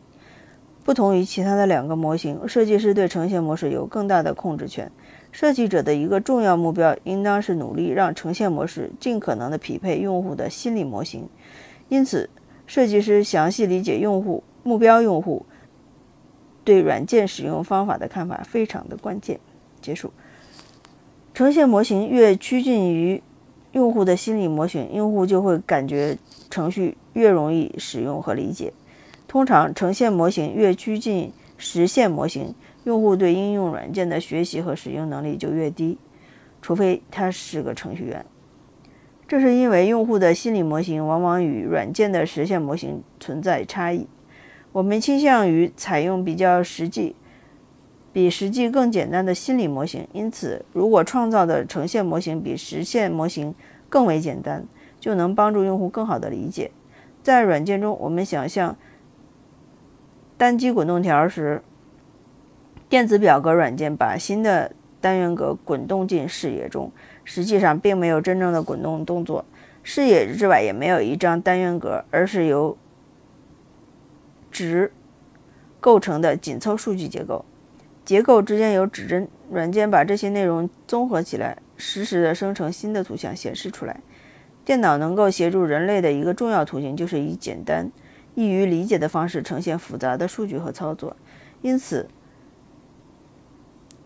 不同于其他的两个模型，设计师对呈现模式有更大的控制权。设计者的一个重要目标应当是努力让呈现模式尽可能的匹配用户的心理模型。因此，设计师详细理解用户目标用户对软件使用方法的看法非常的关键。结束。呈现模型越趋近于用户的心理模型，用户就会感觉程序越容易使用和理解。通常，呈现模型越趋近实现模型。用户对应用软件的学习和使用能力就越低，除非他是个程序员。这是因为用户的心理模型往往与软件的实现模型存在差异。我们倾向于采用比较实际、比实际更简单的心理模型。因此，如果创造的呈现模型比实现模型更为简单，就能帮助用户更好地理解。在软件中，我们想象单击滚动条时。电子表格软件把新的单元格滚动进视野中，实际上并没有真正的滚动动作。视野之外也没有一张单元格，而是由值构成的紧凑数据结构。结构之间有指针，软件把这些内容综合起来，实时的生成新的图像显示出来。电脑能够协助人类的一个重要途径，就是以简单、易于理解的方式呈现复杂的数据和操作。因此。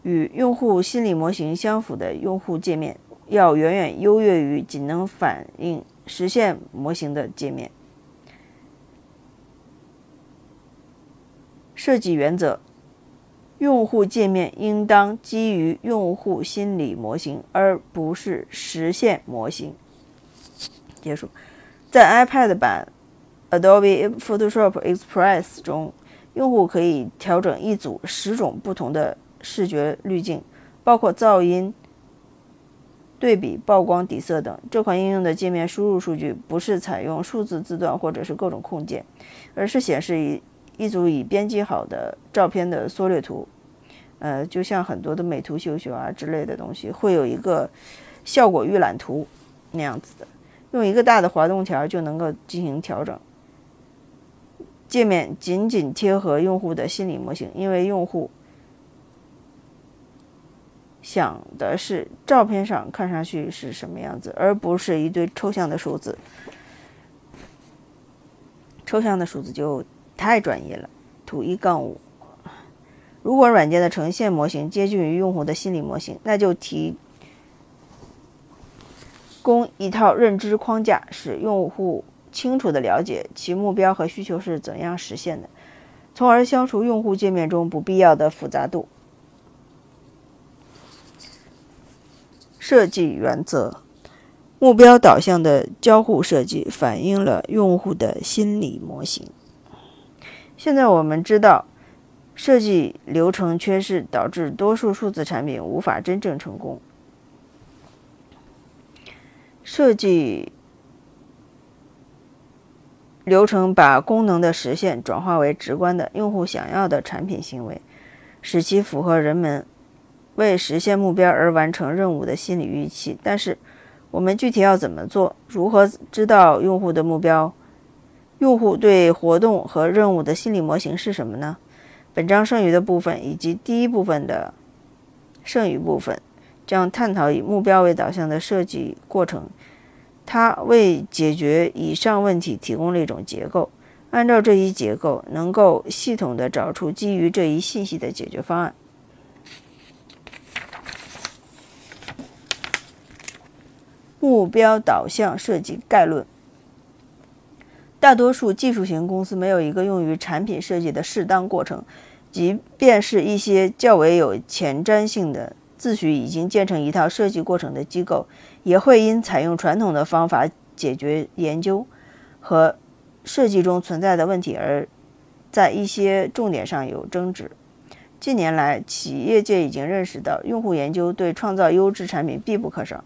与用户心理模型相符的用户界面，要远远优越于仅能反映实现模型的界面。设计原则：用户界面应当基于用户心理模型，而不是实现模型。结束。在 iPad 版 Adobe Photoshop Express 中，用户可以调整一组十种不同的。视觉滤镜包括噪音、对比、曝光、底色等。这款应用的界面输入数据不是采用数字字段或者是各种控件，而是显示一一组已编辑好的照片的缩略图。呃，就像很多的美图秀秀啊之类的东西，会有一个效果预览图那样子的，用一个大的滑动条就能够进行调整。界面紧紧贴合用户的心理模型，因为用户想的是照片上看上去是什么样子，而不是一堆抽象的数字。抽象的数字就太专业了。图一杠五，如果软件的呈现模型接近于用户的心理模型，那就提供一套认知框架，使用户清楚地了解其目标和需求是怎样实现的，从而消除用户界面中不必要的复杂度。设计原则。目标导向的交互设计反映了用户的心理模型。现在我们知道，设计流程缺失导致多数数字产品无法真正成功。设计流程把功能的实现转化为直观的用户想要的产品行为，使其符合人们为实现目标而完成任务的心理预期。但是，我们具体要怎么做？如何知道用户的目标？用户对活动和任务的心理模型是什么呢？本章剩余的部分以及第一部分的剩余部分将探讨以目标为导向的设计过程。它为解决以上问题提供了一种结构。按照这一结构，能够系统地找出基于这一信息的解决方案。目标导向设计概论：大多数技术型公司没有一个用于产品设计的适当过程，即便是一些较为有前瞻性的、自诩已经建成一套设计过程的机构，也会因采用传统的方法解决研究和设计中存在的问题，而在一些重点上有争执。近年来，企业界已经认识到，用户研究对创造优质产品必不可少。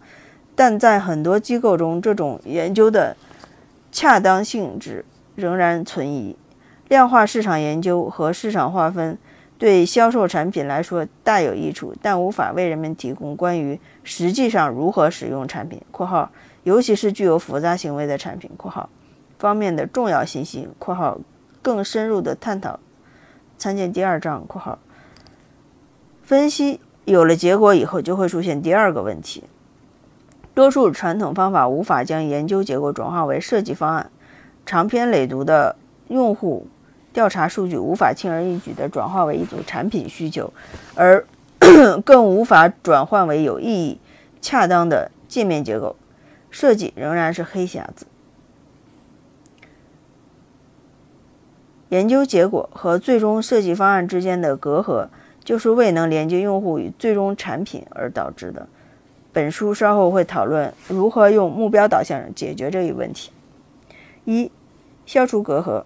但在很多机构中，这种研究的恰当性质仍然存疑。量化市场研究和市场划分对销售产品来说大有益处，但无法为人们提供关于实际上如何使用产品（括号尤其是具有复杂行为的产品）（括号方面的重要信息）（括号更深入的探讨，参见第二章）（括号分析有了结果以后，就会出现第二个问题。）多数传统方法无法将研究结果转化为设计方案，长篇累牍的用户调查数据无法轻而易举地转化为一组产品需求，而 [coughs] 更无法转换为有意义、恰当的界面结构。设计仍然是黑匣子。研究结果和最终设计方案之间的隔阂，就是未能连接用户与最终产品而导致的。本书稍后会讨论如何用目标导向解决这一问题。一、消除隔阂。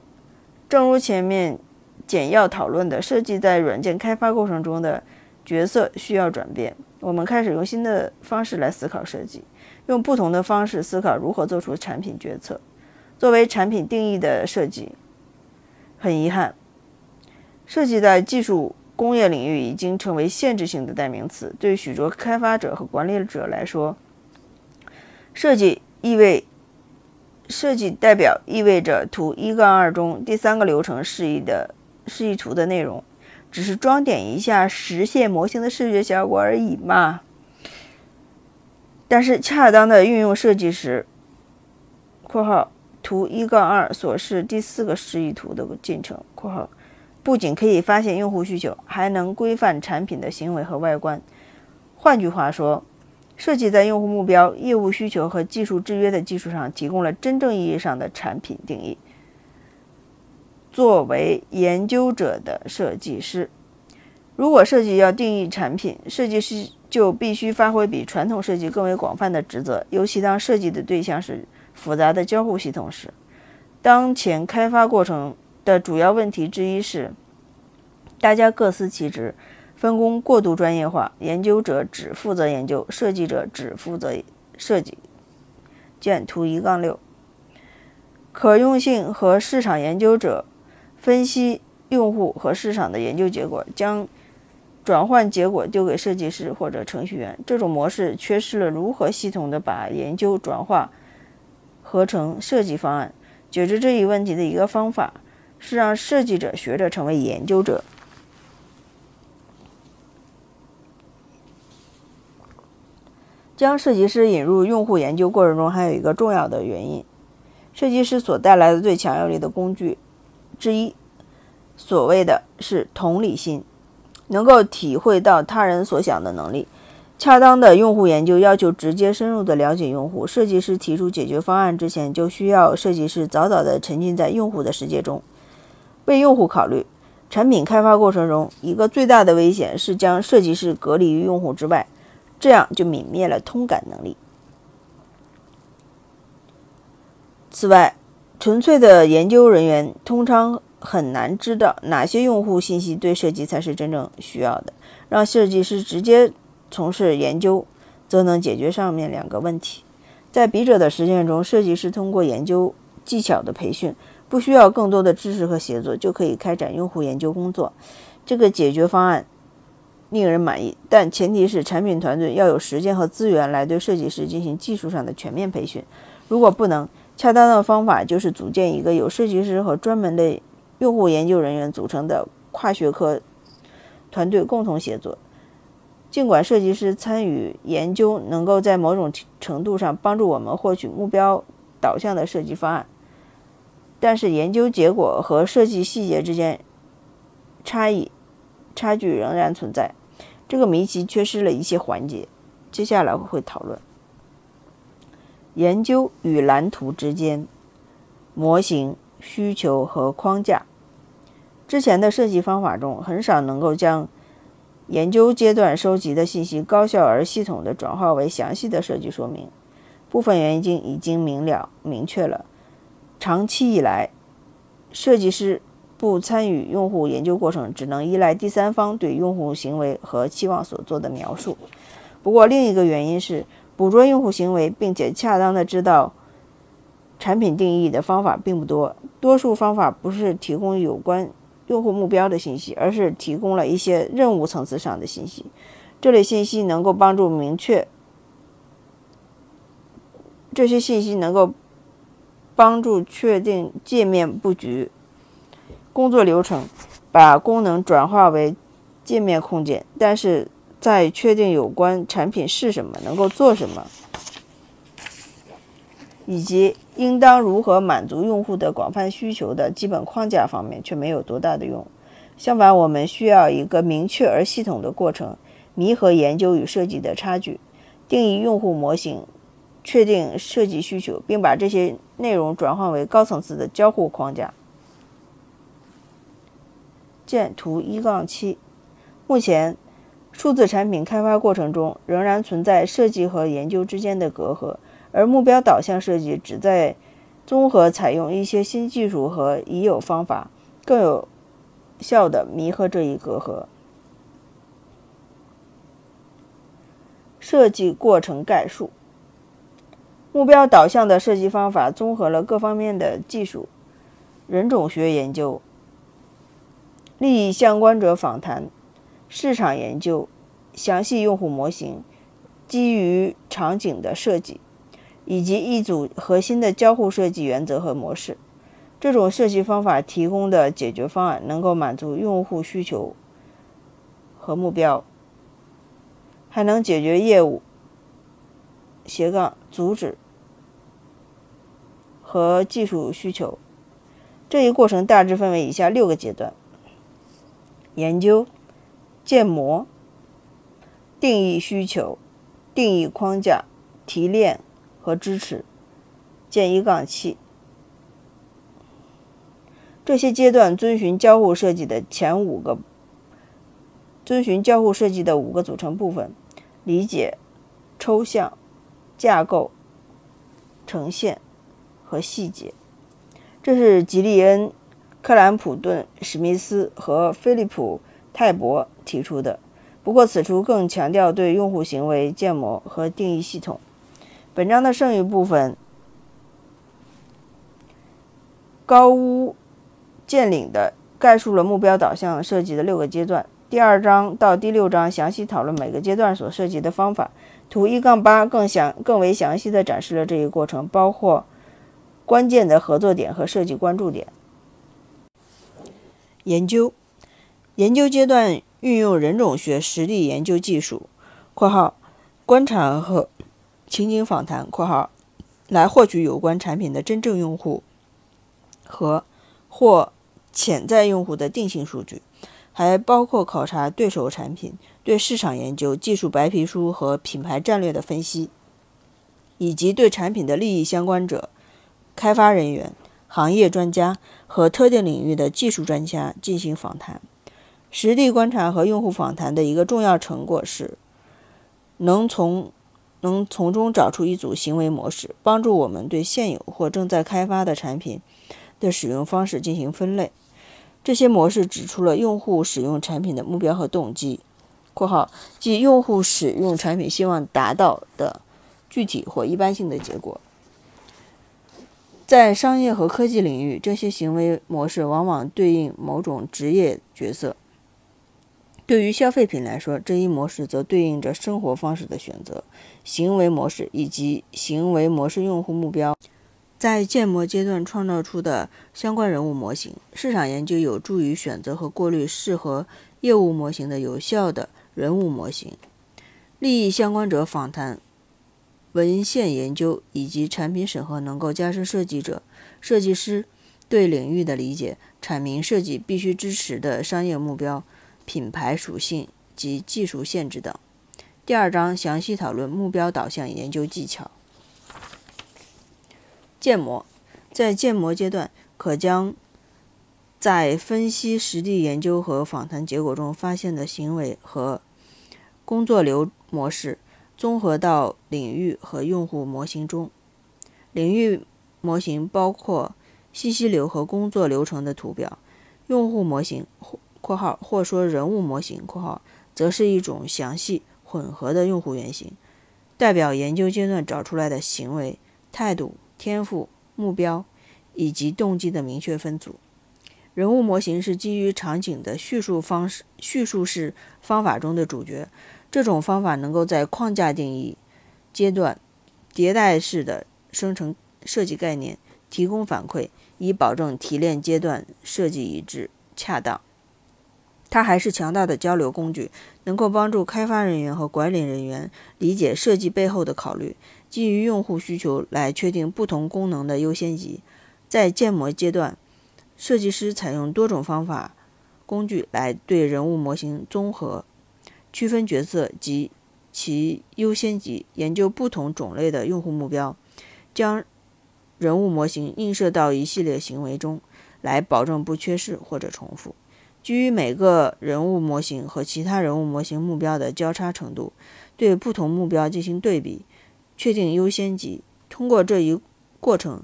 正如前面简要讨论的，设计在软件开发过程中的角色需要转变。我们开始用新的方式来思考设计，用不同的方式思考如何做出产品决策。作为产品定义的设计，很遗憾，设计在技术。工业领域已经成为限制性的代名词。对许多开发者和管理者来说，设计意味设计代表意味着图一杠二中第三个流程示意的示意图的内容，只是装点一下实现模型的视觉效果而已嘛。但是，恰当的运用设计时（括号图一杠二所示第四个示意图的进程）（括号）。不仅可以发现用户需求，还能规范产品的行为和外观。换句话说，设计在用户目标、业务需求和技术制约的基础上，提供了真正意义上的产品定义。作为研究者的设计师，如果设计要定义产品，设计师就必须发挥比传统设计更为广泛的职责，尤其当设计的对象是复杂的交互系统时。当前开发过程。的主要问题之一是，大家各司其职，分工过度专业化。研究者只负责研究，设计者只负责设计。见图一杠六。可用性和市场研究者分析用户和市场的研究结果，将转换结果丢给设计师或者程序员。这种模式缺失了如何系统的把研究转化合成设计方案。解决这一问题的一个方法是让设计者学着成为研究者。将设计师引入用户研究过程中，还有一个重要的原因：设计师所带来的最强有力的工具之一，所谓的是同理心，能够体会到他人所想的能力。恰当的用户研究要求直接深入的了解用户。设计师提出解决方案之前，就需要设计师早早的沉浸在用户的世界中，为用户考虑。产品开发过程中，一个最大的危险是将设计师隔离于用户之外。这样就泯灭了通感能力。此外，纯粹的研究人员通常很难知道哪些用户信息对设计才是真正需要的。让设计师直接从事研究，则能解决上面两个问题。在笔者的实践中，设计师通过研究技巧的培训，不需要更多的知识和协作，就可以开展用户研究工作。这个解决方案。令人满意，但前提是产品团队要有时间和资源来对设计师进行技术上的全面培训。如果不能，恰当的方法就是组建一个由设计师和专门的用户研究人员组成的跨学科团队共同协作。尽管设计师参与研究能够在某种程度上帮助我们获取目标导向的设计方案，但是研究结果和设计细节之间差异差距仍然存在。这个谜题缺失了一些环节，接下来会讨论研究与蓝图之间模型、需求和框架。之前的设计方法中很少能够将研究阶段收集的信息高效而系统的转化为详细的设计说明。部分原因已经明了明确了。长期以来，设计师。不参与用户研究过程，只能依赖第三方对用户行为和期望所做的描述。不过，另一个原因是，捕捉用户行为并且恰当的知道产品定义的方法并不多。多数方法不是提供有关用户目标的信息，而是提供了一些任务层次上的信息。这类信息能够帮助明确，这些信息能够帮助确定界面布局。工作流程把功能转化为界面空间，但是在确定有关产品是什么、能够做什么，以及应当如何满足用户的广泛需求的基本框架方面却没有多大的用。相反，我们需要一个明确而系统的过程，弥合研究与设计的差距，定义用户模型，确定设计需求，并把这些内容转换为高层次的交互框架。见图一杠七。目前，数字产品开发过程中仍然存在设计和研究之间的隔阂，而目标导向设计旨在综合采用一些新技术和已有方法，更有效地弥合这一隔阂。设计过程概述：目标导向的设计方法综合了各方面的技术、人种学研究。利益相关者访谈、市场研究、详细用户模型、基于场景的设计，以及一组核心的交互设计原则和模式。这种设计方法提供的解决方案能够满足用户需求和目标，还能解决业务斜杠阻止和技术需求。这一过程大致分为以下六个阶段。研究、建模、定义需求、定义框架、提炼和支持。建一杠七。这些阶段遵循交互设计的前五个，遵循交互设计的五个组成部分：理解、抽象、架构、呈现和细节。这是吉利恩。克兰普顿、史密斯和菲利普·泰伯提出的。不过，此处更强调对用户行为建模和定义系统。本章的剩余部分高屋建瓴地概述了目标导向设计的六个阶段。第二章到第六章详细讨论每个阶段所涉及的方法。图一杠八更详、更为详细地展示了这一过程，包括关键的合作点和设计关注点。研究研究阶段运用人种学实地研究技术（括号观察和情景访谈）（括号来获取有关产品的真正用户和或潜在用户的定性数据），还包括考察对手产品、对市场研究、技术白皮书和品牌战略的分析，以及对产品的利益相关者、开发人员。行业专家和特定领域的技术专家进行访谈。实地观察和用户访谈的一个重要成果是，能从能从中找出一组行为模式，帮助我们对现有或正在开发的产品的使用方式进行分类。这些模式指出了用户使用产品的目标和动机（括号即用户使用产品希望达到的具体或一般性的结果）。在商业和科技领域，这些行为模式往往对应某种职业角色；对于消费品来说，这一模式则对应着生活方式的选择、行为模式以及行为模式用户目标。在建模阶段创造出的相关人物模型，市场研究有助于选择和过滤适合业务模型的有效的人物模型。利益相关者访谈。文献研究以及产品审核能够加深设计者、设计师对领域的理解，阐明设计必须支持的商业目标、品牌属性及技术限制等。第二章详细讨论目标导向研究技巧。建模在建模阶段，可将在分析实地研究和访谈结果中发现的行为和工作流模式。综合到领域和用户模型中。领域模型包括信息流和工作流程的图表。用户模型（括号或说人物模型）（括号）则是一种详细混合的用户原型，代表研究阶段找出来的行为、态度、天赋、目标以及动机的明确分组。人物模型是基于场景的叙述方式、叙述式方法中的主角。这种方法能够在框架定义阶段迭代式的生成设计概念，提供反馈，以保证提炼阶段设计一致恰当。它还是强大的交流工具，能够帮助开发人员和管理人员理解设计背后的考虑，基于用户需求来确定不同功能的优先级。在建模阶段，设计师采用多种方法工具来对人物模型综合。区分角色及其优先级，研究不同种类的用户目标，将人物模型映射到一系列行为中，来保证不缺失或者重复。基于每个人物模型和其他人物模型目标的交叉程度，对不同目标进行对比，确定优先级。通过这一过程，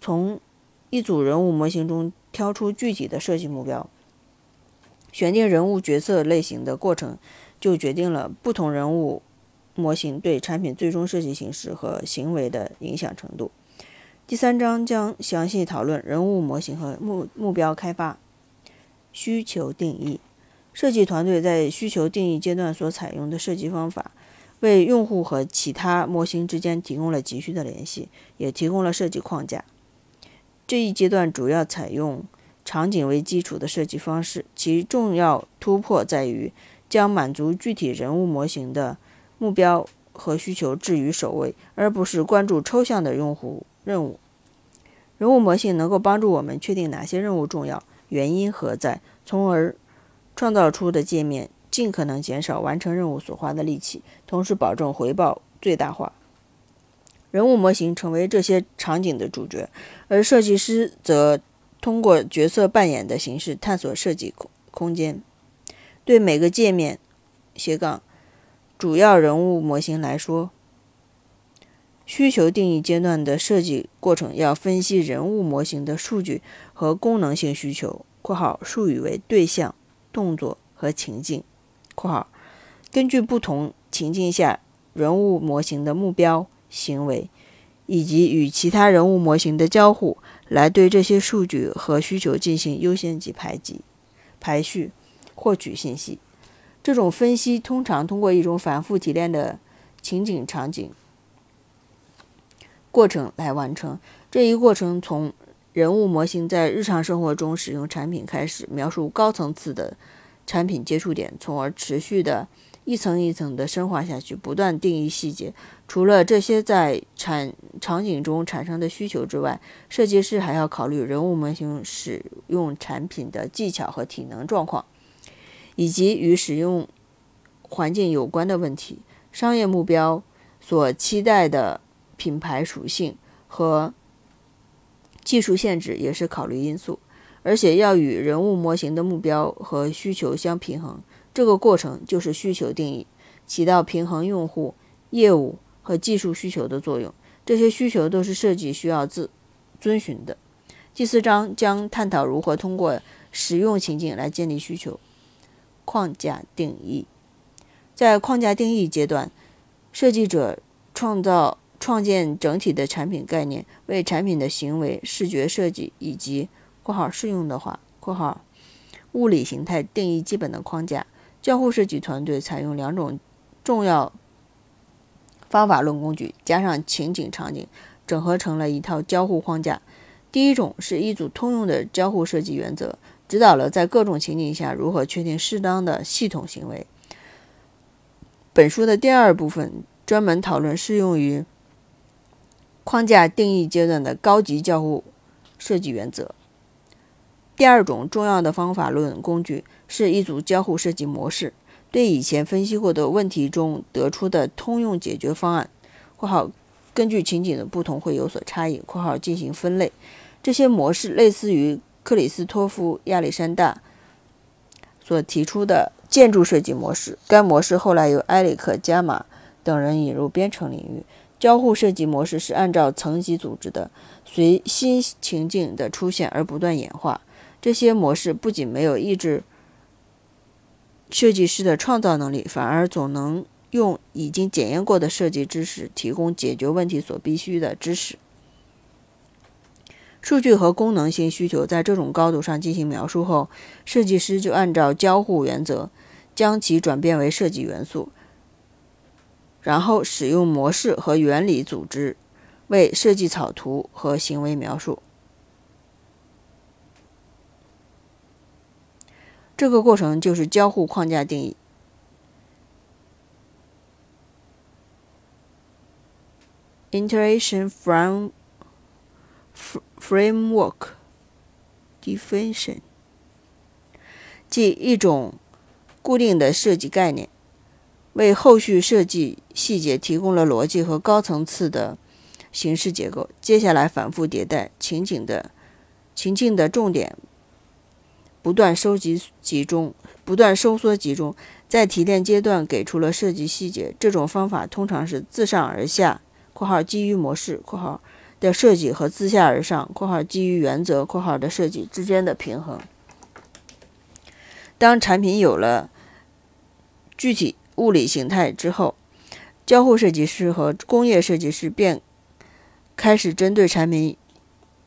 从一组人物模型中挑出具体的设计目标，选定人物角色类型的过程。就决定了不同人物模型对产品最终设计形式和行为的影响程度。第三章将详细讨论人物模型和目目标开发。需求定义：设计团队在需求定义阶段所采用的设计方法，为用户和其他模型之间提供了急需的联系，也提供了设计框架。这一阶段主要采用场景为基础的设计方式，其重要突破在于。将满足具体人物模型的目标和需求置于首位，而不是关注抽象的用户任务。人物模型能够帮助我们确定哪些任务重要，原因何在，从而创造出的界面尽可能减少完成任务所花的力气，同时保证回报最大化。人物模型成为这些场景的主角，而设计师则通过角色扮演的形式探索设计空空间。对每个界面斜杠主要人物模型来说，需求定义阶段的设计过程要分析人物模型的数据和功能性需求（括号术语为对象、动作和情境）（括号根据不同情境下人物模型的目标、行为以及与其他人物模型的交互，来对这些数据和需求进行优先级排级排序）。获取信息，这种分析通常通过一种反复提炼的情景场景过程来完成。这一过程从人物模型在日常生活中使用产品开始，描述高层次的产品接触点，从而持续的一层一层的深化下去，不断定义细节。除了这些在产场景中产生的需求之外，设计师还要考虑人物模型使用产品的技巧和体能状况，以及与使用环境有关的问题。商业目标所期待的品牌属性和技术限制也是考虑因素，而且要与人物模型的目标和需求相平衡。这个过程就是需求定义，起到平衡用户、业务和技术需求的作用。这些需求都是设计需要自遵循的。第四章将探讨如何通过使用情境来建立需求框架定义。在框架定义阶段，设计者创造、创建整体的产品概念，为产品的行为、视觉设计以及（括号适用的话）（括号物理形态）定义基本的框架。交互设计团队采用两种重要方法论工具，加上情景场景，整合成了一套交互框架。第一种是一组通用的交互设计原则，指导了在各种情景下如何确定适当的系统行为。本书的第二部分专门讨论适用于框架定义阶段的高级交互设计原则。第二种重要的方法论工具是一组交互设计模式，对以前分析过的问题中得出的通用解决方案（括号根据情景的不同会有所差异）（括号进行分类）。这些模式类似于克里斯托夫·亚历山大所提出的。建筑设计模式，该模式后来由埃里克·加马等人引入编程领域。交互设计模式是按照层级组织的，随新情境的出现而不断演化。这些模式不仅没有抑制设计师的创造能力，反而总能用已经检验过的设计知识提供解决问题所必须的知识。数据和功能性需求在这种高度上进行描述后，设计师就按照交互原则将其转变为设计元素，然后使用模式和原理组织为设计草图和行为描述。这个过程就是交互框架定义 （iteration from）。Framework definition，即一种固定的设计概念，为后续设计细节提供了逻辑和高层次的形式结构。接下来反复迭代，情景的情境的重点不断收集集中，不断收缩集中，在提炼阶段给出了设计细节。这种方法通常是自上而下（括号基于模式）（括号）。的设计和自下而上（括号基于原则）（括号的设计之间的平衡）。当产品有了具体物理形态之后，交互设计师和工业设计师便开始针对产品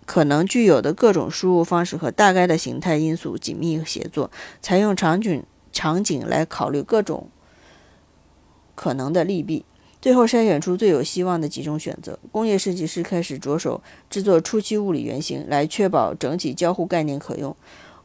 可能具有的各种输入方式和大概的形态因素紧密协作，采用场景场景来考虑各种可能的利弊。最后筛选出最有希望的几种选择。工业设计师开始着手制作初期物理原型，来确保整体交互概念可用。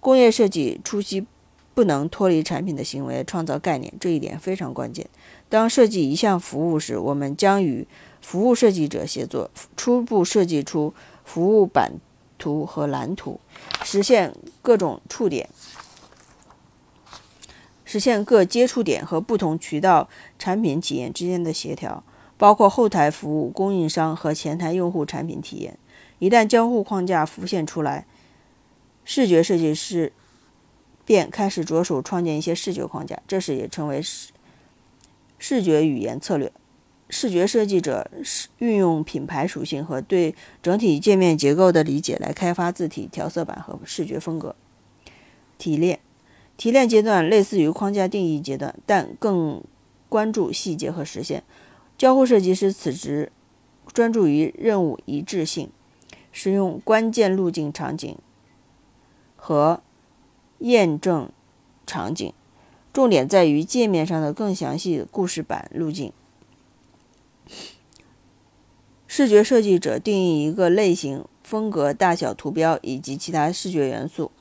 工业设计初期不能脱离产品的行为创造概念，这一点非常关键。当设计一项服务时，我们将与服务设计者协作，初步设计出服务版图和蓝图，实现各种触点。实现各接触点和不同渠道产品体验之间的协调，包括后台服务、供应商和前台用户产品体验。一旦交互框架浮现出来，视觉设计师便开始着手创建一些视觉框架，这时也称为视视觉语言策略。视觉设计者是运用品牌属性和对整体界面结构的理解来开发字体、调色板和视觉风格。提炼。提炼阶段类似于框架定义阶段，但更关注细节和实现。交互设计师此时专注于任务一致性，使用关键路径场景和验证场景，重点在于界面上的更详细的故事板路径。视觉设计者定义一个类型风格、大小、图标以及其他视觉元素，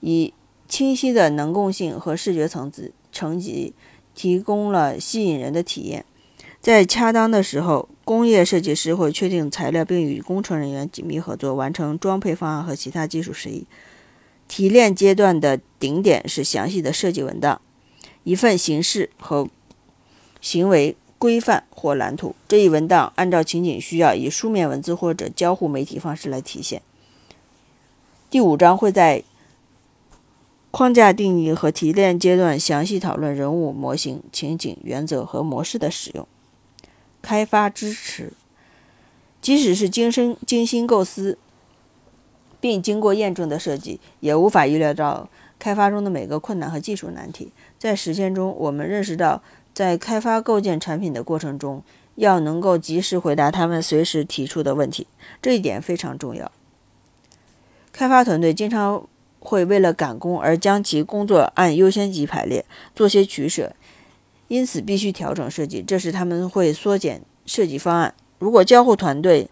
以清晰的能共性和视觉层次层级提供了吸引人的体验。在恰当的时候，工业设计师会确定材料，并与工程人员紧密合作，完成装配方案和其他技术事宜。提炼阶段的顶点是详细的设计文档，一份形式和行为规范或蓝图。这一文档按照情景需要以书面文字或者交互媒体方式来体现。第五章会在框架定义和提炼阶段详细讨论人物模型、情景、原则和模式的使用。开发支持，即使是精深精心构思。并经过验证的设计，也无法预料到开发中的每个困难和技术难题。在实践中，我们认识到，在开发构建产品的过程中，要能够及时回答他们随时提出的问题，这一点非常重要。开发团队经常会为了赶工而将其工作按优先级排列，做些取舍，因此必须调整设计。这时，他们会缩减设计方案。如果交互团队，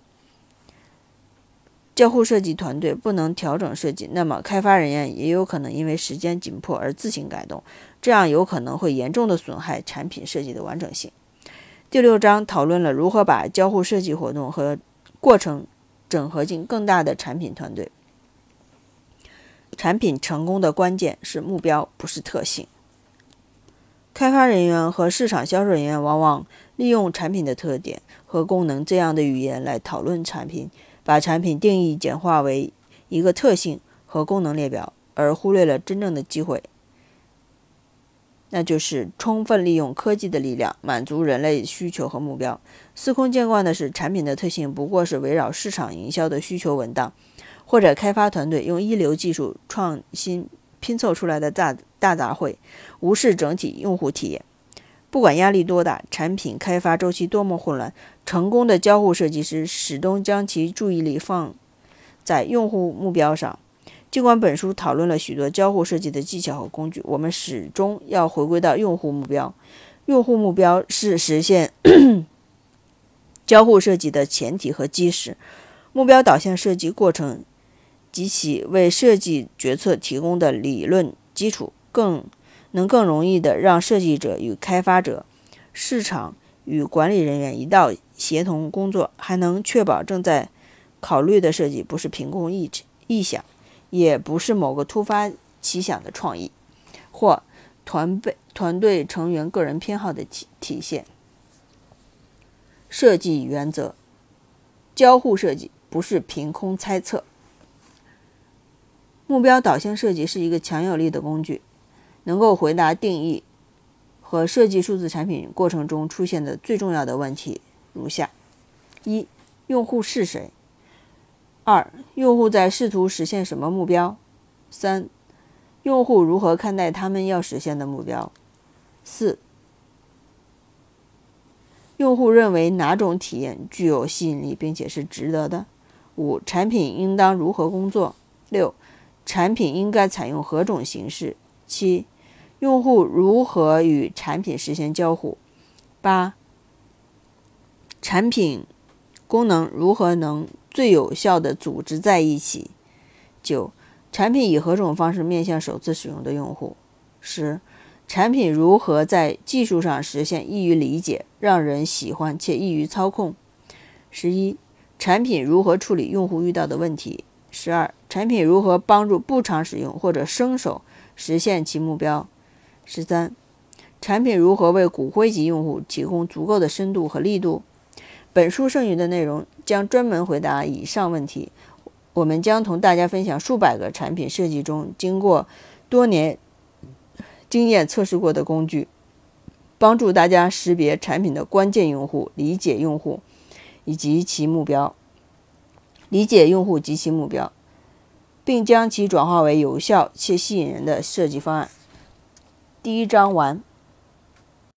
交互设计团队不能调整设计，那么开发人员也有可能因为时间紧迫而自行改动，这样有可能会严重的损害产品设计的完整性。第六章讨论了如何把交互设计活动和过程整合进更大的产品团队。产品成功的关键是目标，不是特性。开发人员和市场销售人员往往利用产品的特点和功能这样的语言来讨论产品。把产品定义简化为一个特性和功能列表，而忽略了真正的机会，那就是充分利用科技的力量满足人类需求和目标。司空见惯的是，产品的特性不过是围绕市场营销的需求文档，或者开发团队用一流技术创新拼凑出来的大大杂烩，无视整体用户体验。不管压力多大，产品开发周期多么混乱，成功的交互设计师始终将其注意力放在用户目标上。尽管本书讨论了许多交互设计的技巧和工具，我们始终要回归到用户目标。用户目标是实现 [clears throat] 交互设计的前提和基石。目标导向设计过程及其为设计决策提供的理论基础更。能更容易的让设计者与开发者、市场与管理人员一道协同工作，还能确保正在考虑的设计不是凭空臆臆想，也不是某个突发奇想的创意，或团队团队成员个人偏好的体体现。设计原则：交互设计不是凭空猜测。目标导向设计是一个强有力的工具。能够回答定义和设计数字产品过程中出现的最重要的问题如下：一、用户是谁？二、用户在试图实现什么目标？三、用户如何看待他们要实现的目标？四、用户认为哪种体验具有吸引力并且是值得的？五、产品应当如何工作？六、产品应该采用何种形式？七、用户如何与产品实现交互？八、产品功能如何能最有效地组织在一起？九、产品以何种方式面向首次使用的用户？十、产品如何在技术上实现易于理解、让人喜欢且易于操控？十一、产品如何处理用户遇到的问题？十二、产品如何帮助不常使用或者生手？实现其目标。十三，产品如何为骨灰级用户提供足够的深度和力度？本书剩余的内容将专门回答以上问题。我们将同大家分享数百个产品设计中经过多年经验测试过的工具，帮助大家识别产品的关键用户、理解用户以及其目标。理解用户及其目标。并将其转化为有效且吸引人的设计方案。第一章完。